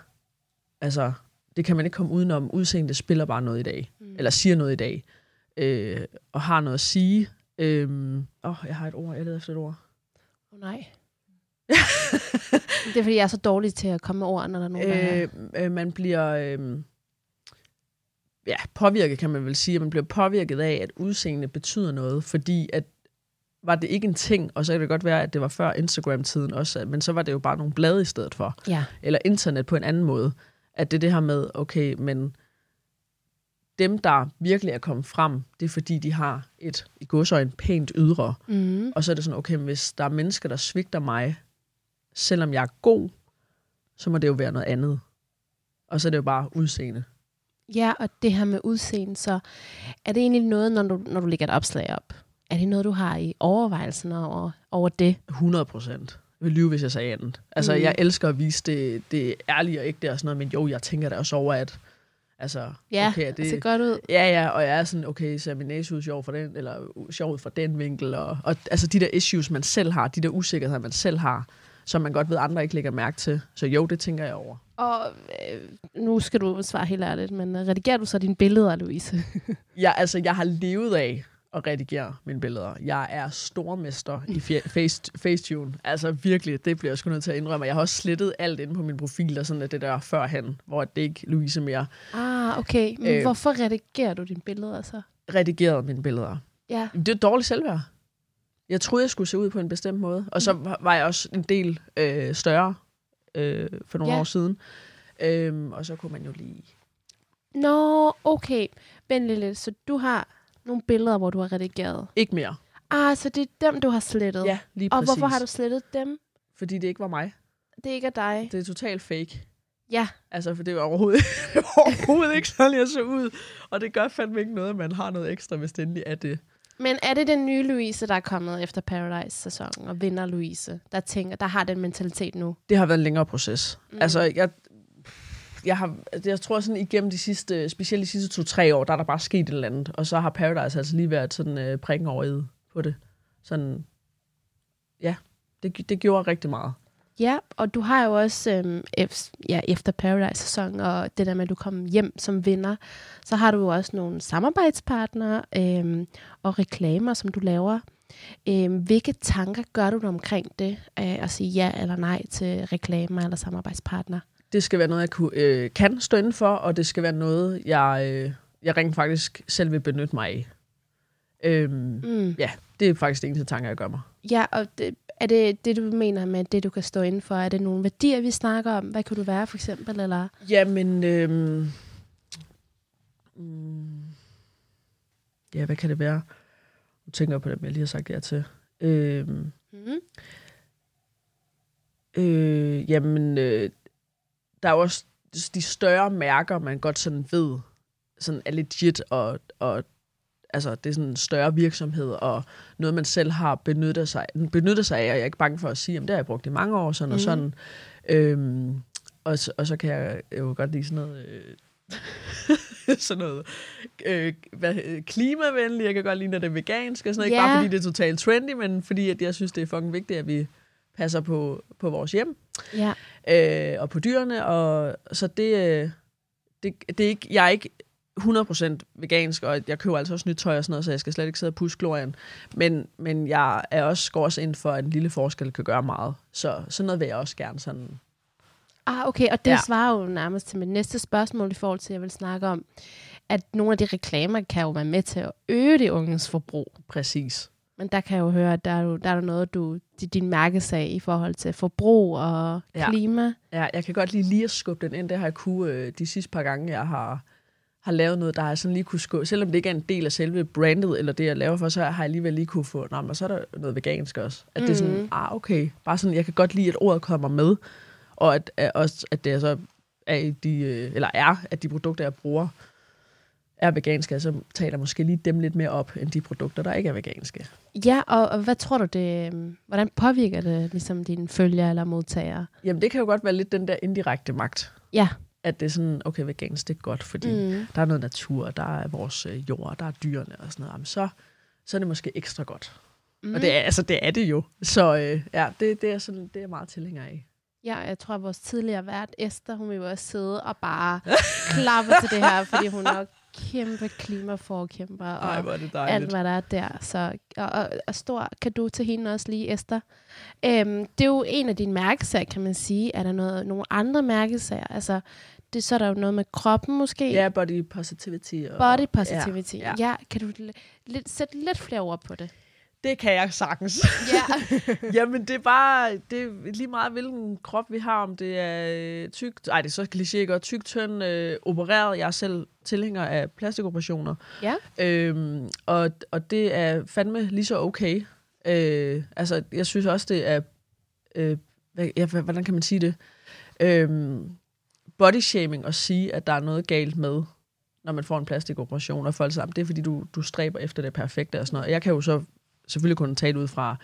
altså, det kan man ikke komme udenom. Udseende spiller bare noget i dag. Mm. Eller siger noget i dag. Øh, og har noget at sige. Øhm, åh, oh, jeg har et ord. Jeg leder efter et ord. Åh oh, nej. det er fordi, jeg er så dårlig til at komme med ord, når der er nogen, der Øh, øh, man bliver øh, ja, påvirket, kan man vel sige. Man bliver påvirket af, at udseende betyder noget. Fordi at var det ikke en ting, og så kan det godt være, at det var før Instagram-tiden også, men så var det jo bare nogle blade i stedet for. Ja. Eller internet på en anden måde. At det er det her med, okay, men dem, der virkelig er kommet frem, det er fordi, de har et, i godsøjne, pænt ydre. Mm. Og så er det sådan, okay, hvis der er mennesker, der svigter mig, selvom jeg er god, så må det jo være noget andet. Og så er det jo bare udseende. Ja, og det her med udseende, så er det egentlig noget, når du, når du lægger et opslag op? Er det noget, du har i overvejelsen over, over det? 100 procent. Jeg vil lyve, hvis jeg sagde andet. Altså, Mm. jeg elsker at vise det, det ærlige og ikke det og sådan noget, men jo, jeg tænker da også over, at altså, Ja, okay, det det, ser godt ud. Ja, ja, og jeg er sådan, okay, ser min næse ud sjov fra den, eller sjov ud fra den vinkel, og, og altså de der issues, man selv har, de der usikkerheder, man selv har, som man godt ved, andre ikke lægger mærke til. Så jo, det tænker jeg over. Og øh, nu skal du svare helt ærligt, men redigerer du så dine billeder, Louise? Jeg, altså, jeg har levet af at redigere mine billeder. Jeg er stormester i face, Facetune. Altså virkelig, det bliver jeg sgu nødt til at indrømme. Jeg har også slettet alt inde på min profil, og sådan at det der førhen, hvor det ikke Louise mere ah, okay. Men Øh. hvorfor redigerer du dine billeder så? redigeret mine billeder. Ja. Det er dårligt selvværd. Jeg troede, jeg skulle se ud på en bestemt måde. Og så var var jeg også en del øh, større øh, for nogle Ja. år siden. Øhm, og så kunne man jo lige... Nå, okay. Vent lidt. Så du har nogle billeder, hvor du har redigeret. Ikke mere. Ah, så det er dem, du har slettet. Ja, lige Og præcis. hvorfor har du slettet dem? Fordi det ikke var mig. Det ikke er dig. Det er totalt fake. Ja. Altså, for det var overhovedet, overhovedet ikke sådan, jeg så ud. Og det gør fandme ikke noget, at man har noget ekstra, hvis det endelig er det. Men er det den nye Louise, der er kommet efter Paradise-sæsonen, og vinder Louise, der tænker, der har den mentalitet nu? Det har været en længere proces. Mm. Altså, jeg, jeg, har, altså, jeg tror sådan igennem de sidste, specielt de sidste to-tre år, der er der bare sket et eller andet. Og så har Paradise altså lige været sådan øh, prikken over i på det. Sådan, ja, det, det gjorde rigtig meget. Ja, og du har jo også øhm, ef- ja, efter Paradise-sæsonen, og det der med, at du kom hjem som vinder, så har du jo også nogle samarbejdspartnere øhm, og reklamer, som du laver. Øhm, hvilke tanker gør du omkring det, øh, at sige ja eller nej til reklamer eller samarbejdspartnere? Det skal være noget, jeg kunne, øh, kan stå inden for, og det skal være noget, jeg, øh, jeg rent faktisk selv vil benytte mig af. Øhm, Mm. ja, det er faktisk det eneste tanker, jeg gør mig. Ja, og det, er det det, du mener med det, du kan stå inden for? Er det nogle værdier, vi snakker om? Hvad kunne du være, for eksempel? Eller? Jamen, øhm, mm, ja, hvad kan det være? Nu tænker jeg på dem, jeg lige har sagt ja til. Øhm, Mm. øh, jamen, øh, der er jo også de større mærker, man godt sådan ved, sådan er legit, og, og altså, det er sådan en større virksomhed, og noget, man selv har benyttet sig, benyttet sig af, og jeg er ikke bange for at sige, at det har jeg brugt i mange år, sådan og Mhm. sådan. Øhm, og, så- og så kan jeg jo godt lide sådan noget... Øh, sådan noget øh, hvad, øh, klimavenligt. Jeg kan godt lide, når det er vegansk og sådan noget. Ikke Ja. bare fordi det er totalt trendy, men fordi at jeg synes, det er fucking vigtigt, at vi passer på, på vores hjem Ja. Øh, og på dyrene. Og, så det, øh, det, det er ikke, jeg er ikke 100% vegansk, og jeg køber altså også nyt tøj og sådan noget, så jeg skal slet ikke sidde og puske glorien. Men, men jeg er også, går også ind for, at en lille forskel kan gøre meget. Så sådan noget vil jeg også gerne sådan... Ah, okay, og det ja. Svarer jo nærmest til mit næste spørgsmål i forhold til, at jeg vil snakke om, at nogle af de reklamer kan jo være med til at øge de unges forbrug. Præcis. Men der kan jeg jo høre, at der er jo, der er noget, du, di- din mærkesag i forhold til forbrug og Ja. klima. Ja, jeg kan godt lige lige at skubbe den ind. Det har jeg kunne øh, de sidste par gange, jeg har, har lavet noget, der har sådan lige kunne skubbe. Selvom det ikke er en del af selve brandet, eller det, jeg laver for, så har jeg alligevel lige kunne få, nå, men så er der noget vegansk også. At det er sådan, Mhm. ah, okay. Bare sådan, jeg kan godt lide, at ordet kommer med, og at, at, også, at det er så er de, øh, eller er, at de produkter, jeg bruger, er veganske, så taler måske lige dem lidt mere op, end de produkter, der ikke er veganske. Ja, og, og hvad tror du det, hvordan påvirker det ligesom dine følgere eller modtagere? Jamen, det kan jo godt være lidt den der indirekte magt. Ja. At det er sådan, okay, vegansk, det er godt, fordi Mm. der er noget natur, der er vores øh, jord, der er dyrene og sådan noget, Jamen, så, så er det måske ekstra godt. Mm. Og det er, altså, det er det jo. Så øh, ja, det, det, er sådan, det er jeg meget tilhænger af. Ja, jeg tror, at vores tidligere vært, Esther, hun vil jo også sidde og bare klappe til det her, fordi hun jo kæmpe klimaforkæmper. Og hvor er det alt, hvad der er der. Så, og, og, og stor kado til hende også lige, Esther. Øhm, det er jo en af dine mærkesager, kan man sige. Er der noget, nogle andre mærkesager? Altså, det, så er der jo noget med kroppen måske. Ja, body positivity. Og, Body positivity. Ja, ja. ja. Kan du lidt, sætte lidt flere ord på det? Det kan jeg sagtens. Ja. Jamen, det er bare det er lige meget, hvilken krop vi har, om det er øh, tyk, ej, det er så kliché godt, tyk, tynd, øh, opereret. Jeg er selv tilhænger af plastikoperationer. ja. Øhm, og, og det er fandme lige så okay. Øh, altså, jeg synes også, det er... Øh, hvad, ja, hvordan kan man sige det? Øhm, body shaming at sige, at der er noget galt med, når man får en plastikoperation og folk sammen. Det er, fordi du, du stræber efter det perfekte og sådan noget. Og Jeg kan jo så selvfølgelig kun tale ud fra,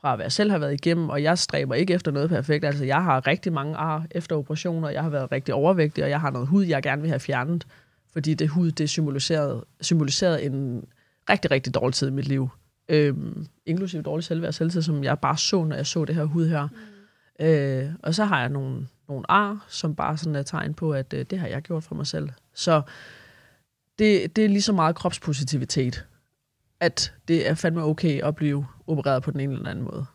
fra, hvad jeg selv har været igennem, og jeg stræber ikke efter noget perfekt. Altså, jeg har rigtig mange ar efter operationer, jeg har været rigtig overvægtig, og jeg har noget hud, jeg gerne vil have fjernet, fordi det hud, det symboliserede, symboliserede en rigtig, rigtig dårlig tid i mit liv. Øhm, inklusive dårlig selvværd og selvtid, som jeg bare så, når jeg så det her hud her. Mm. Øh, og så har jeg nogle, nogle ar, som bare sådan er tegn på, at øh, det har jeg gjort for mig selv. Så det, det er lige så meget kropspositivitet, at det er fandme okay at blive opereret på den ene eller anden måde.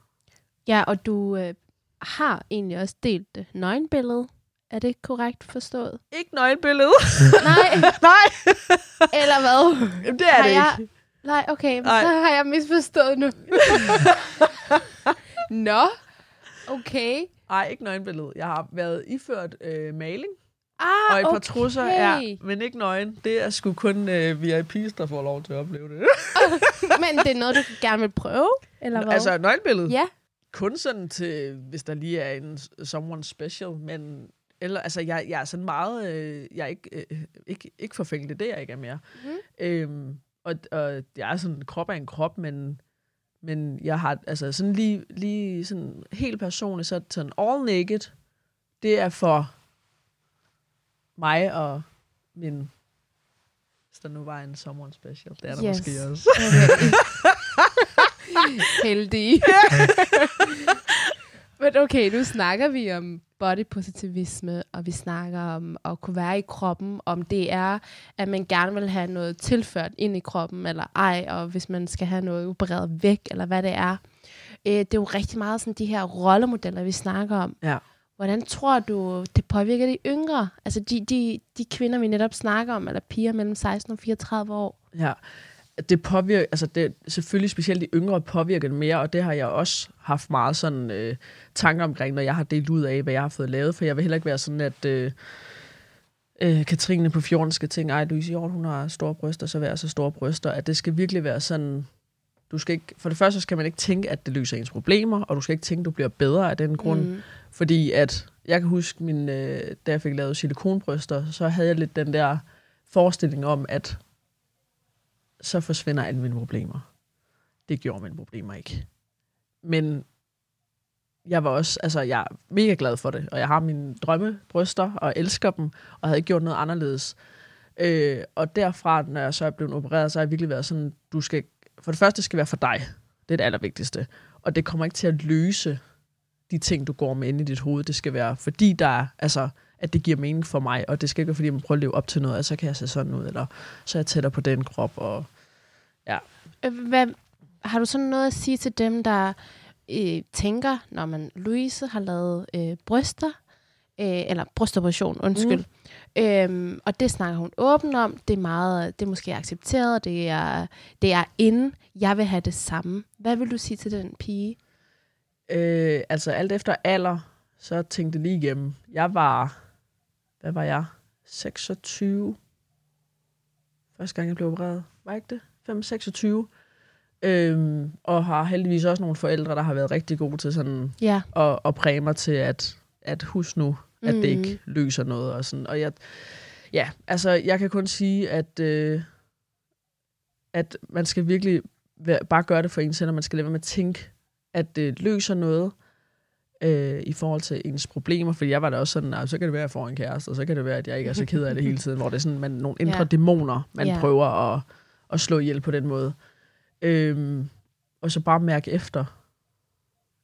Ja, og du øh, har egentlig også delt det nøgenbillede. Er det korrekt forstået? Ikke nøgenbillede. Nej, Nej, eller hvad? Jamen, det er Har det jeg- ikke. Nej, okay, men Nej. så har jeg misforstået nu. Nå, okay. Nej, ikke nøgenbillede. Jeg har været iført øh, maling Ah, og et par okay. trusser, ja, men ikke nøgen. Det er sgu kun øh, VIP's, der får lov til at opleve det. Men det er noget, du gerne vil prøve, eller hvad? altså, nøgenbillede? ja. kun sådan til, hvis der lige er en someone special, men eller, altså, jeg, jeg er sådan meget, øh, jeg er ikke, øh, ikke, ikke forfængelig, det er jeg ikke er mere. Mhm. Øhm, og, og jeg er sådan, krop er en krop, men, men jeg har, altså sådan lige, lige sådan helt personligt, så sådan all naked, det er for mig og min, hvis der nu var en someone special, det er der Yes. måske også. Okay. Heldig. Men okay, nu snakker vi om body positivisme, og vi snakker om at kunne være i kroppen, om det er, at man gerne vil have noget tilført ind i kroppen, eller ej, og hvis man skal have noget opereret væk, eller hvad det er. Øh, det er jo rigtig meget sådan de her rollemodeller, vi snakker om. Ja. Hvordan tror du, det påvirker de yngre? Altså de, de, de kvinder, vi netop snakker om, eller piger mellem 16 og 34 år. Ja, det påvirker, altså det, selvfølgelig specielt de yngre påvirker det mere, og det har jeg også haft meget sådan øh, tanker omkring, når jeg har delt ud af, hvad jeg har fået lavet, for jeg vil heller ikke være sådan, at øh, øh, Katrine på 14 skal tænke, ej, Louise Hjort, hun har store bryster, så vær så store bryster, at det skal virkelig være sådan, du skal ikke, for det første skal man ikke tænke, at det løser ens problemer, og du skal ikke tænke, at du bliver bedre af den grund, Mm fordi at, jeg kan huske, min, øh, da jeg fik lavet silikonbryster, så havde jeg lidt den der forestilling om, at så forsvinder alle mine problemer. Det gjorde mine problemer ikke. Men jeg var også, altså jeg er mega glad for det, og jeg har mine drømmebryster, og elsker dem, og havde ikke gjort noget anderledes. Øh, og derfra, når jeg så er blevet opereret, så har jeg virkelig været sådan, du skal, for det første skal være for dig. Det er det allervigtigste. Og det kommer ikke til at løse de ting, du går med inde i dit hoved. Det skal være, fordi der er, altså, at det giver mening for mig, og det skal ikke være, fordi man prøver at leve op til noget, og så kan jeg se sådan ud, eller så er jeg tættere på den krop, og Øh, Hvad, har du sådan noget at sige til dem, der øh, tænker, når man Louise har lavet øh, bryster, øh, eller brystoperation, undskyld, mm. øhm, og det snakker hun åbent om, det er meget, det er måske accepteret, det er, det er inden, jeg vil have det samme. Hvad vil du sige til den pige? Øh, altså alt efter alder, så tænkte jeg lige igennem. Jeg var, hvad var jeg? 26. Første gang jeg blev opereret. Var ikke det? 5-26. Øhm, og har heldigvis også nogle forældre, der har været rigtig gode til sådan Ja. at, at præge mig til, at, at husk nu, at mm. det Mm. ikke løser noget. Og, sådan. og jeg, ja, altså, jeg kan kun sige, at, øh, at man skal virkelig bare gøre det for en selv, og man skal lade være med at tænke, at det løser noget øh, i forhold til ens problemer. Fordi jeg var da også sådan, nah, så kan det være, at jeg får en kæreste, og så kan det være, at jeg ikke er så ked af det hele tiden, hvor det er sådan, man, nogle indre Ja. dæmoner, man Ja. prøver at, at slå ihjel på den måde. Øhm, og så bare mærke efter.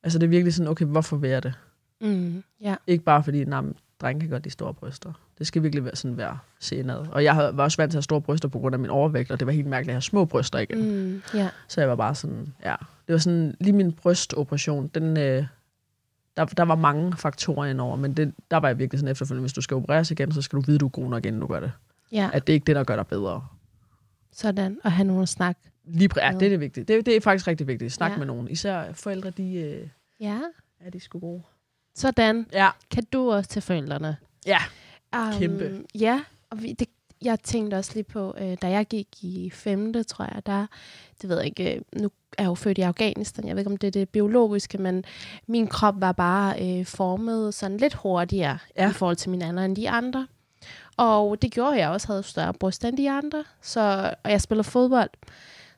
Altså det er virkelig sådan, okay, hvorfor vil jeg det? Mm, ja. Ikke bare fordi, nej, nah, drenge kan godt de store bryster. Det skal virkelig være sådan være senad. Og jeg var også vant til at have store bryster på grund af min overvægt, og det var helt mærkeligt at have små bryster igen. Mm. Ja. Så jeg var bare sådan, ja. Det var sådan, lige min brystoperation, den, øh, der, der var mange faktorer indover, men det, der var jeg virkelig sådan efterfølgende, hvis du skal opereres igen, så skal du vide, du er god nok, inden du gør det. Ja, At det er ikke det, der gør dig bedre. sådan. Og have nogen at snakke Lige præ- ja, Ja. det er det vigtige. Det, det er faktisk rigtig vigtigt. Snak Ja. med nogen. Især forældre, de øh, Ja. er de sgu gode. Sådan Ja. kan du også til forældrene. Ja. Um, Kæmpe. Ja, og vi, det, jeg tænkte også lige på, øh, da jeg gik i femte, tror jeg, der, det ved jeg ikke, øh, nu er jeg jo født i Afghanistan, jeg ved ikke, om det er det biologiske, men min krop var bare øh, formet sådan lidt hurtigere Ja. i forhold til mine andre end de andre. Og det gjorde, at jeg også havde større bryster end de andre, så, og jeg spiller fodbold.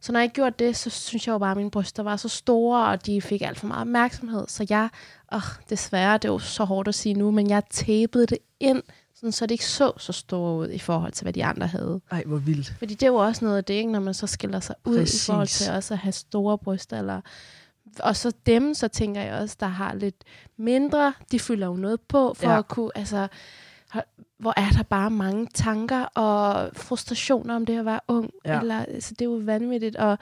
Så når jeg gjorde det, så synes jeg jo bare, at mine bryster var så store, og de fik alt for meget opmærksomhed. Så jeg, åh, desværre, det er jo så hårdt at sige nu, men jeg tapede det ind, sådan, så det ikke så så store ud i forhold til, hvad de andre havde. Ej, hvor vildt. Fordi det er jo også noget af det, ikke, når man så skiller sig ud Præcis. i forhold til også at have store bryster. Eller, og så dem, så tænker jeg også, der har lidt mindre, de fylder jo noget på for Ja. at kunne, altså, hvor er der bare mange tanker og frustrationer om det at være ung. Ja. Eller, altså, det er jo vanvittigt. Og,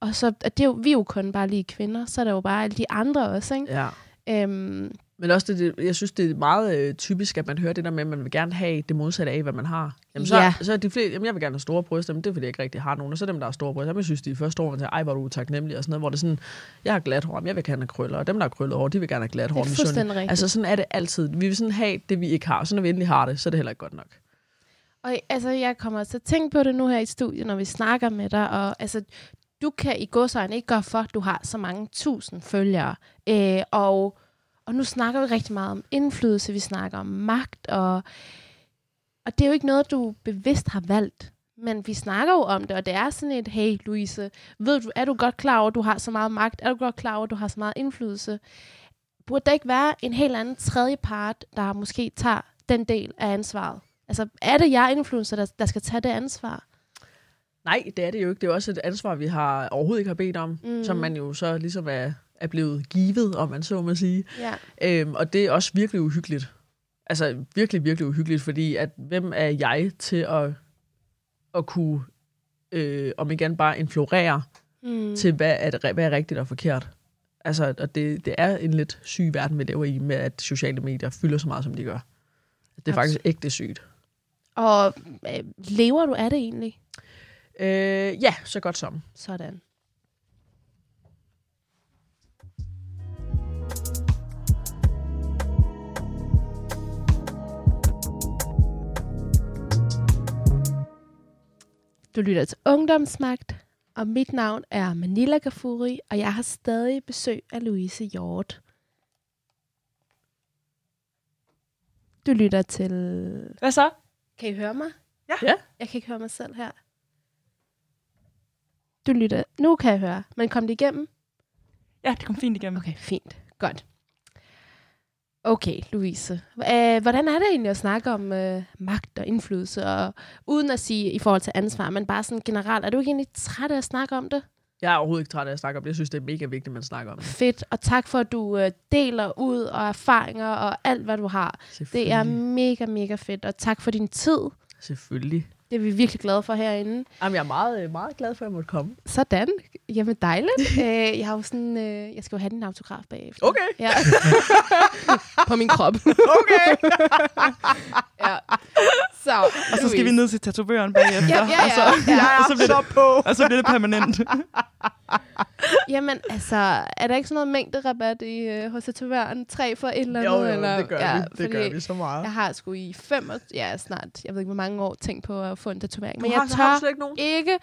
og så, og det er jo, vi er jo kun bare lige kvinder, så er der jo bare alle de andre også. Ikke? Ja. Øhm, Men også, det, jeg synes, det er meget øh, typisk, at man hører det der med, at man vil gerne have det modsatte af, hvad man har. Jamen, så, Ja. så er de flere, jamen, jeg vil gerne have store bryster, men det er, fordi jeg ikke rigtig har nogen. Og så dem, der har store bryster, jeg synes, de er først store, og ej, hvor er du utaknemmelig, og sådan noget, hvor det er sådan, jeg har glat hår, men jeg vil gerne have krøller, og dem, der har krøllet hår, de vil gerne have glat hår. det er fuldstændig rigtigt. Altså, sådan er det altid. Vi vil sådan have det, vi ikke har, så når vi endelig har det, så er det heller ikke godt nok. Og altså, jeg kommer til at tænke på det nu her i studiet, når vi snakker med dig, og altså, du kan i godsøjne ikke gøre for, at du har så mange tusind følgere. Øh, og, og nu snakker vi rigtig meget om indflydelse, vi snakker om magt, og, og det er jo ikke noget, du bevidst har valgt. Men vi snakker jo om det, og det er sådan et, hey Louise, ved du, er du godt klar over, at du har så meget magt? Er du godt klar over, at du har så meget indflydelse? Burde der ikke være en helt anden tredje part, der måske tager den del af ansvaret? Altså, er det jeg influencer, der, der skal tage det ansvar? Nej, det er det jo ikke. Det er også et ansvar, vi har overhovedet ikke har bedt om, mm. Som man jo så ligesom er, er blevet givet, om man så må sige. Ja. Øhm, og det er også virkelig uhyggeligt. Altså virkelig, virkelig uhyggeligt, fordi at, hvem er jeg til at, at kunne, øh, om igen bare influere Mm. til, hvad er, hvad er rigtigt og forkert. Altså, og det, det er en lidt syg verden, vi lever i, med at sociale medier fylder så meget, som de gør. Det er faktisk ægte sygt. Og øh, lever du af det egentlig? Øh, ja, så godt som. Sådan. Du lytter til Ungdomsmagt, og mit navn er Manila Gafuri, og jeg har stadig besøg af Louise Hjort. Du lytter til... Hvad så? Kan I høre mig? Ja. Ja. Jeg kan ikke høre mig selv her. Du lytter... Nu kan jeg høre. Men kom det igennem? Ja, det kom fint igennem. Okay, fint. Godt. Okay, Louise. Øh, hvordan er det egentlig at snakke om øh, magt og indflydelse, og uden at sige i forhold til ansvar, men bare sådan generelt, er du ikke egentlig træt af at snakke om det? Jeg er overhovedet ikke træt af at snakke om det. Jeg synes, det er mega vigtigt, at man snakker om det. Fedt, og tak for, at du øh, deler ud og erfaringer og alt, hvad du har. Det er mega, mega fedt, og tak for din tid. Selvfølgelig. Det er vi virkelig glade for herinde. Jamen, jeg er meget, øh, meget glad for, at jeg måtte komme. Sådan. Jamen dejligt. øh, jeg har jo sådan, øh, jeg skal jo have din autograf bagefter. Okay. Ja. På min krop. Okay. ja. Så, Og så skal vi ned til tatovøren bagefter. Ja, ja, Og så, ja. Ja. og så bliver det, på. og så bliver det permanent. Jamen, altså, er der ikke sådan noget mængderabat i, øh, hos tatovøren? Tre for et eller andet? Jo, jo, eller? det gør ja, vi. Det gør vi så meget. Jeg har sgu i fem år, ja snart, jeg ved ikke, hvor mange år, tænkt på at få en tatovering. Men Men har, jeg har tør slet ikke nogen? ikke,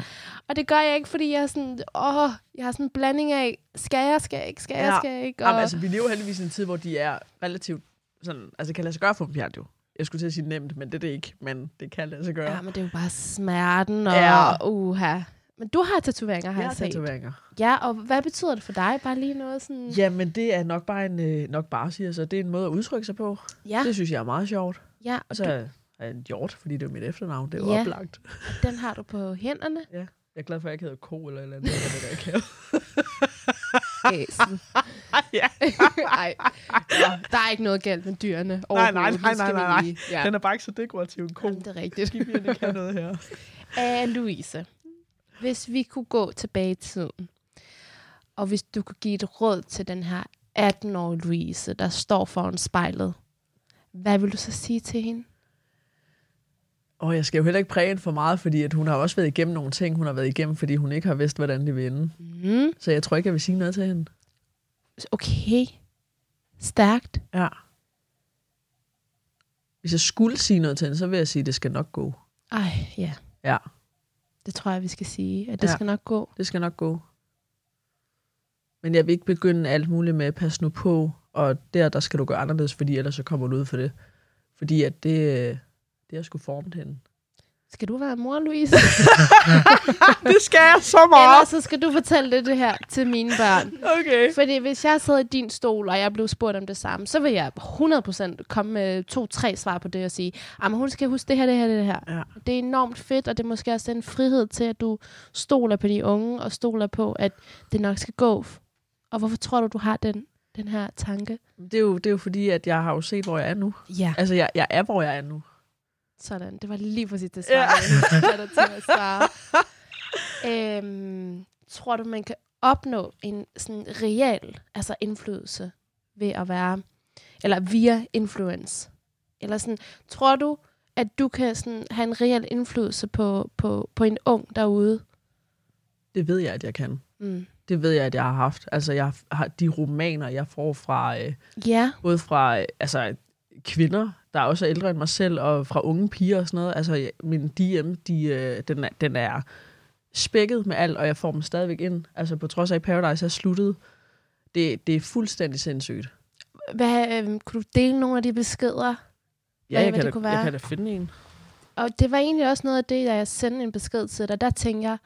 og det gør jeg ikke, fordi jeg er sådan, åh, jeg har sådan en blanding af, skal jeg, skal jeg ikke, skal jeg, Ja. skal jeg ikke? Og, Jamen, altså, vi lever heldigvis i en tid, hvor de er relativt sådan, altså kan lade sig gøre dem fjernet jo. Jeg skulle til at sige nemt, men det er det ikke, men det kan lade sig gøre. ja, men det er jo bare smerten, og Ja. uha. Men du har tatoveringer, har jeg jeg, har set. tatoveringer. Ja, og hvad betyder det for dig? Bare lige noget sådan... Jamen, det er nok bare en, øh, nok bare siger så. Det er en måde at udtrykke sig på. ja, Det synes jeg er meget sjovt. ja Og så du, er jeg en hjort, fordi det er mit efternavn. Det er jo Ja. oplagt. den har du på hænderne. Jeg er glad for, at jeg ikke hedder Ko eller eller andet. eller det, der ikke. Æsen. ja. Ej, ja, der er ikke noget galt med dyrene Nej, nej, nej, skal nej, vi nej. lige- Ja. Den er bare ikke så dekorativ en ko. Jamen, det er rigtigt. Skibjerne kan noget her. Uh, Louise, hvis vi kunne gå tilbage i tiden, og hvis du kunne give et råd til den her 18-årige Louise, der står foran spejlet, hvad vil du så sige til hende? Og jeg skal jo heller ikke præge hende for meget, fordi at hun har også været igennem nogle ting, hun har været igennem, fordi hun ikke har vidst, hvordan det vil ende. Mm. Så jeg tror ikke, jeg vil sige noget til hende. Okay. Stærkt. Ja. Hvis jeg skulle sige noget til hende, så vil jeg sige, at det skal nok gå. Ej, ja. Ja, Det tror jeg, vi skal sige. At det Ja. skal nok gå. det skal nok gå. Men jeg vil ikke begynde alt muligt med at passe nu på, og der, der skal du gøre anderledes, fordi ellers så kommer du ud for det. Fordi at det, øh, det er sgu formet hende. Skal du være mor, Louise? det skal jeg så Eller så skal du fortælle det, det her til mine børn. Okay. Fordi hvis jeg sad i din stol, og jeg blev spurgt om det samme, så vil jeg 100% komme med to-tre svar på det og sige, at hun skal huske det her, det her, det her. Ja. Det er enormt fedt, og det er måske også en frihed til, at du stoler på de unge, og stoler på, at det nok skal gå. Og hvorfor tror du, du har den, den her tanke? Det er, jo, det er jo fordi, at jeg har jo set, hvor jeg er nu. Ja. Altså, jeg, jeg er, hvor jeg er nu. Sådan, det var lige præcis det svar, Ja. jeg havde til at svare. øhm, tror du, man kan opnå en sådan reel altså indflydelse ved at være, eller via influence? Eller sådan, tror du, at du kan sådan have en reel indflydelse på, på, på en ung derude? Det ved jeg, at jeg kan. Mm. Det ved jeg, at jeg har haft. Altså, jeg har de romaner, jeg får fra, øh, Ja, både fra øh, altså, kvinder, der også er ældre end mig selv, og fra unge piger og sådan noget. Altså, jeg- min DM, de, øh, den, er, den er spækket med alt, og jeg får dem stadigvæk ind. Altså, på trods af, at Paradise er sluttet. Det, det er fuldstændig sindssygt. hvad, øhm, kunne du dele nogle af de beskeder? Ja, Hvad- jeg, hvad kan det da, kunne jeg være? kan da finde en. Og det var egentlig også noget af det, da jeg sendte en besked til dig. Der tænker jeg,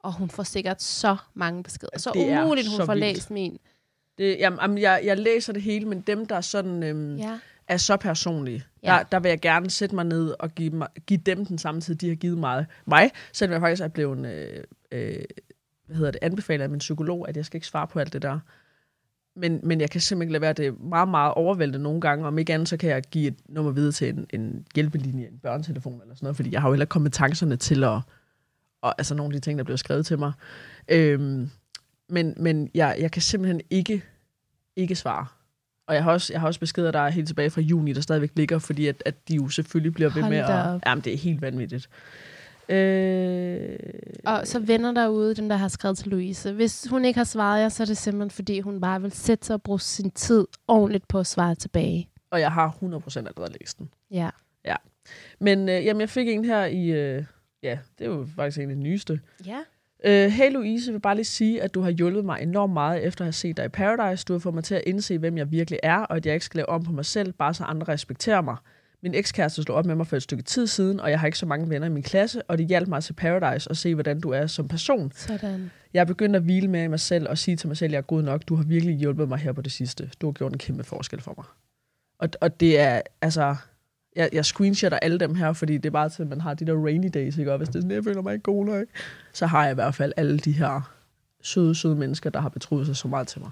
og hun får sikkert så mange beskeder. Så Det er umuligt, hun får vildt. læst min. Det, jamen, jamen, jeg, jeg læser det hele, men dem, der sådan, øhm, ja. Er så personlige, Ja. der, der vil jeg gerne sætte mig ned og give, mig, give dem den samme tid, de har givet mig. mig selvom jeg faktisk er blevet øh, øh, hvad hedder det, anbefalet af min psykolog, at jeg skal ikke svare på alt det der. Men, men jeg kan simpelthen ikke lade være, det er meget, meget overvældende nogle gange. Om ikke andet, så kan jeg give et nummer videre til en, en hjælpelinje, en børnetelefon eller sådan noget, fordi jeg har jo heller kompetencerne til at, og, altså nogle af de ting, der bliver skrevet til mig. Øhm, men men jeg, jeg kan simpelthen ikke, ikke svare. Og jeg har også, jeg har også beskeder, der er helt tilbage fra juni, der stadigvæk ligger, fordi at, at de jo selvfølgelig bliver ved Hold med at... Jamen, det er helt vanvittigt. Øh, Og så venner derude, dem der har skrevet til Louise. Hvis hun ikke har svaret jer, så er det simpelthen, fordi hun bare vil sætte sig og bruge sin tid ordentligt på at svare tilbage. og jeg har 100% allerede læst den. Ja. Men øh, jamen, jeg fik en her i... Øh, ja, det er jo faktisk en af de nyeste. Ja. Øh, hey Louise, jeg vil bare lige sige, at du har hjulpet mig enormt meget efter at have set dig i Paradise. Du har fået mig til at indse, hvem jeg virkelig er, og at jeg ikke skal lave om på mig selv, bare så andre respekterer mig. Min ekskæreste slog op med mig for et stykke tid siden, og jeg har ikke så mange venner i min klasse, og det hjalp mig til Paradise at se, hvordan du er som person. Sådan. Jeg er begyndt at hvile i mig selv og sige til mig selv, at jeg er god nok. Du har virkelig hjulpet mig her på det sidste. Du har gjort en kæmpe forskel for mig. Og, og det er, altså... Jeg, jeg screenshotter alle dem her, fordi det er bare til, at man har de der rainy days, ikke? Og hvis det er sådan, jeg føler mig ikke god nok, så har jeg i hvert fald alle de her søde, søde mennesker, der har betroet sig så meget til mig.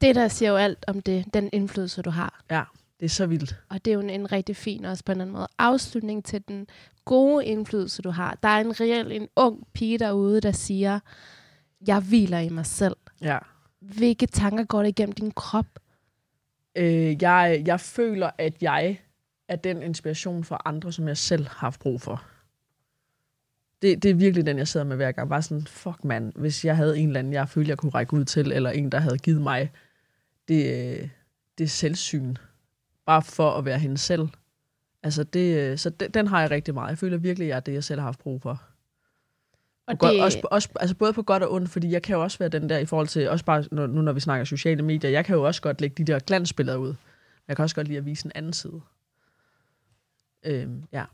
Det der siger jo alt om det, den indflydelse, du har. Ja, det er så vildt. Og det er jo en, en rigtig fin, også på en anden måde, afslutning til den gode indflydelse, du har. Der er en reel, en ung pige derude, der siger, jeg hviler i mig selv. Ja. Hvilke tanker går der igennem din krop? Øh, jeg, jeg føler, at jeg er den inspiration for andre, som jeg selv har haft brug for. Det, det er virkelig den, jeg sidder med hver gang. Bare sådan, fuck mand, hvis jeg havde en eller anden, jeg følte, jeg kunne række ud til, eller en, der havde givet mig det, øh, det selvsyn, bare for at være hende selv. Altså det, øh, så den, den har jeg rigtig meget. Jeg føler virkelig, at jeg er det, jeg selv har haft brug for. Og Og godt, det, også, også, altså både på godt og ondt, fordi jeg kan jo også være den der i forhold til, også bare nu når vi snakker sociale medier, jeg kan jo også godt lægge de der glansbilleder ud. Jeg kan også godt lide at vise en anden side. Øhm, ja.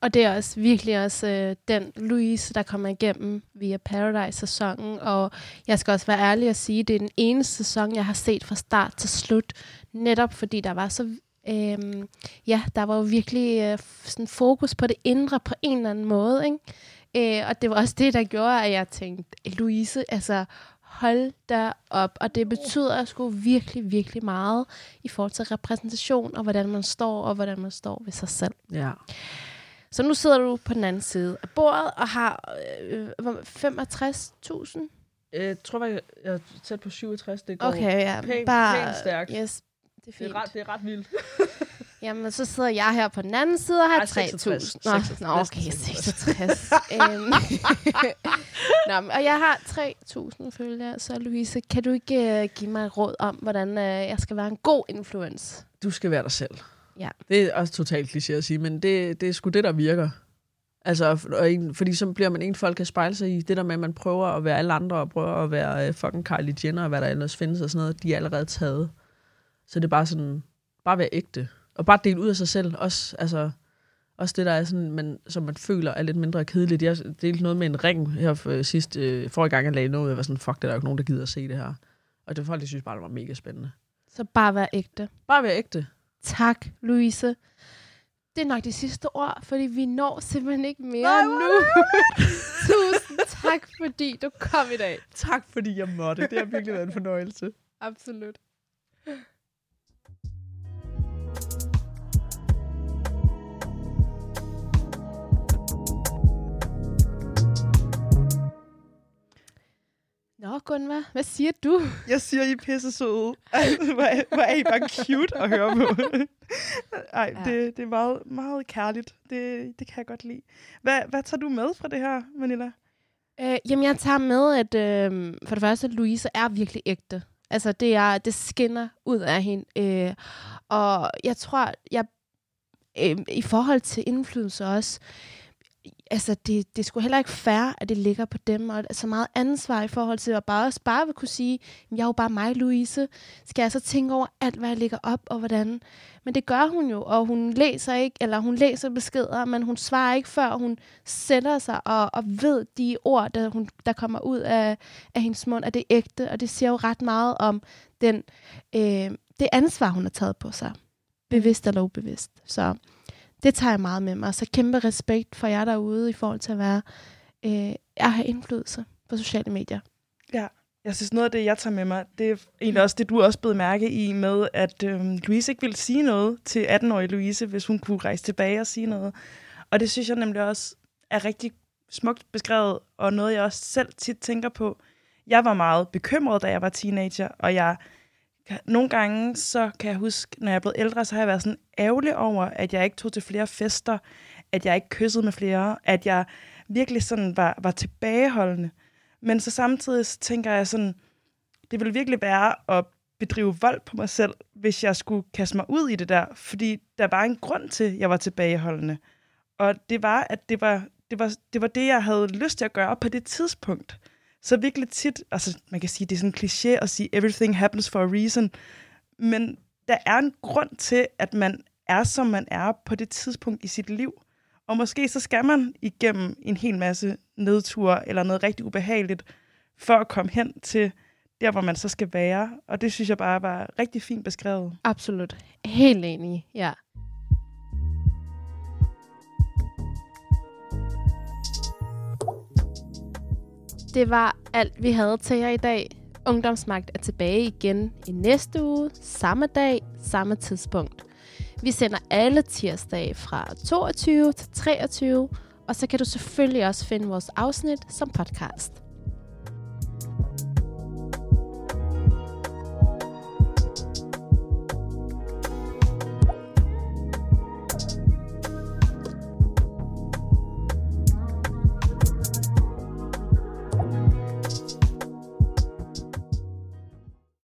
og det er også virkelig også øh, den Louise, der kommer igennem via Paradise-sæsonen. Og jeg skal også være ærlig og sige, at det er den eneste sæson, jeg har set fra start til slut. Netop fordi der var så... Øhm, ja, der var jo virkelig øh, sådan fokus på det indre på en eller anden måde. Ikke? Øh, og det var også det, der gjorde, at jeg tænkte, Louise, altså hold da op. Og det betyder sgu virkelig, virkelig meget i forhold til repræsentation, og hvordan man står, og hvordan man står ved sig selv. ja. Så nu sidder du på den anden side af bordet og har øh, hvor- 65.000. Jeg tror, jeg jeg er tæt på 67. Det går Okay, ja. pænt- bare, pænt stærkt. Yes, det er Det fint. er, ret, det er ret vildt. Jamen, så sidder jeg her på den anden side og har Ej, 3.000. 66. Nå, 66. nå, okay, Næsten 66. Øhm. Nå, og jeg har 3.000 følgere, så Louise, kan du ikke uh, give mig et råd om, hvordan uh, jeg skal være en god influence? Du skal være dig selv. Ja. Det er også totalt kliché at sige, men det, det er sgu det, der virker. Altså, og en, fordi så bliver man en, folk kan spejle sig i. Det der med, at man prøver at være alle andre, og prøver at være uh, fucking Kylie Jenner, og hvad der ellers findes og sådan noget, de er allerede taget. Så det er bare sådan, bare være ægte. Og bare dele ud af sig selv. Også, altså, også det, der er sådan, man, som man føler er lidt mindre kedeligt. Jeg delte noget med en ring her for, sidst, øh, forrige gang, jeg lagde noget, jeg var sådan, fuck, det er der jo ikke nogen, der gider at se det her. Og det folk, de synes bare, det var mega spændende. Så bare være ægte. Bare være ægte. Tak, Louise. Det er nok de sidste ord, fordi vi når simpelthen ikke mere Nej, nu. Tusind tak, fordi du kom i dag. Tak, fordi jeg måtte. Det har virkelig været en fornøjelse. Absolut. Nå, Gunvar, hvad siger du? Jeg siger, I er pisse søde. Altså, hvor, er- hvor er I bare cute at høre på. Ej, Ja. det, det er meget, meget kærligt. Det, det kan jeg godt lide. Hvad, hvad tager du med fra det her, Manila? Øh, jamen, jeg tager med, at øh, for det første, at Louise er virkelig ægte. Altså, det, er, det skinner ud af hende. Øh, og jeg tror, jeg øh, i forhold til indflydelse også, altså, det, det skulle heller ikke fair, at det ligger på dem, og så meget ansvar i forhold til at bare også bare vil kunne sige, jeg er jo bare mig, Louise. Skal jeg så tænke over alt, hvad jeg lægger op, og hvordan? Men det gør hun jo, og hun læser ikke, eller hun læser beskeder, men hun svarer ikke, før hun sætter sig og, og ved de ord, der, hun, der kommer ud af, af hendes mund, at det er ægte, og det siger jo ret meget om den, øh, det ansvar, hun har taget på sig. Bevidst eller ubevidst. Så det tager jeg meget med mig. Så kæmpe respekt for jer derude i forhold til at være øh, at have indflydelse på sociale medier. Jeg synes, noget af det, jeg tager med mig, det er egentlig også det, du også blevet mærke i med, at øhm, Louise ikke ville sige noget til 18-årige Louise, hvis hun kunne rejse tilbage og sige noget. Og det synes jeg nemlig også er rigtig smukt beskrevet, og noget, jeg også selv tit tænker på. Jeg var meget bekymret, da jeg var teenager, og jeg nogle gange, så kan jeg huske, når jeg er blevet ældre, så har jeg været sådan ærgerlig over, at jeg ikke tog til flere fester, at jeg ikke kyssede med flere, at jeg virkelig sådan var, var tilbageholdende. Men så samtidig så tænker jeg sådan, det ville virkelig være at bedrive vold på mig selv, hvis jeg skulle kaste mig ud i det der, fordi der var en grund til, at jeg var tilbageholdende. Og det var, at det var det, var, det var det, jeg havde lyst til at gøre på det tidspunkt. Så virkelig tit, altså man kan sige, det er sådan en kliché at sige, everything happens for a reason, men der er en grund til, at man er, som man er på det tidspunkt i sit liv. Og måske så skal man igennem en hel masse nedture eller noget rigtig ubehageligt, for at komme hen til der, hvor man så skal være. Og det synes jeg bare var rigtig fint beskrevet. Absolut. Helt enig, ja. Det var alt, vi havde til jer i dag. Ungdomsmagt er tilbage igen i næste uge, samme dag, samme tidspunkt. Vi sender alle tirsdage fra 22 til 23, og så kan du selvfølgelig også finde vores afsnit som podcast.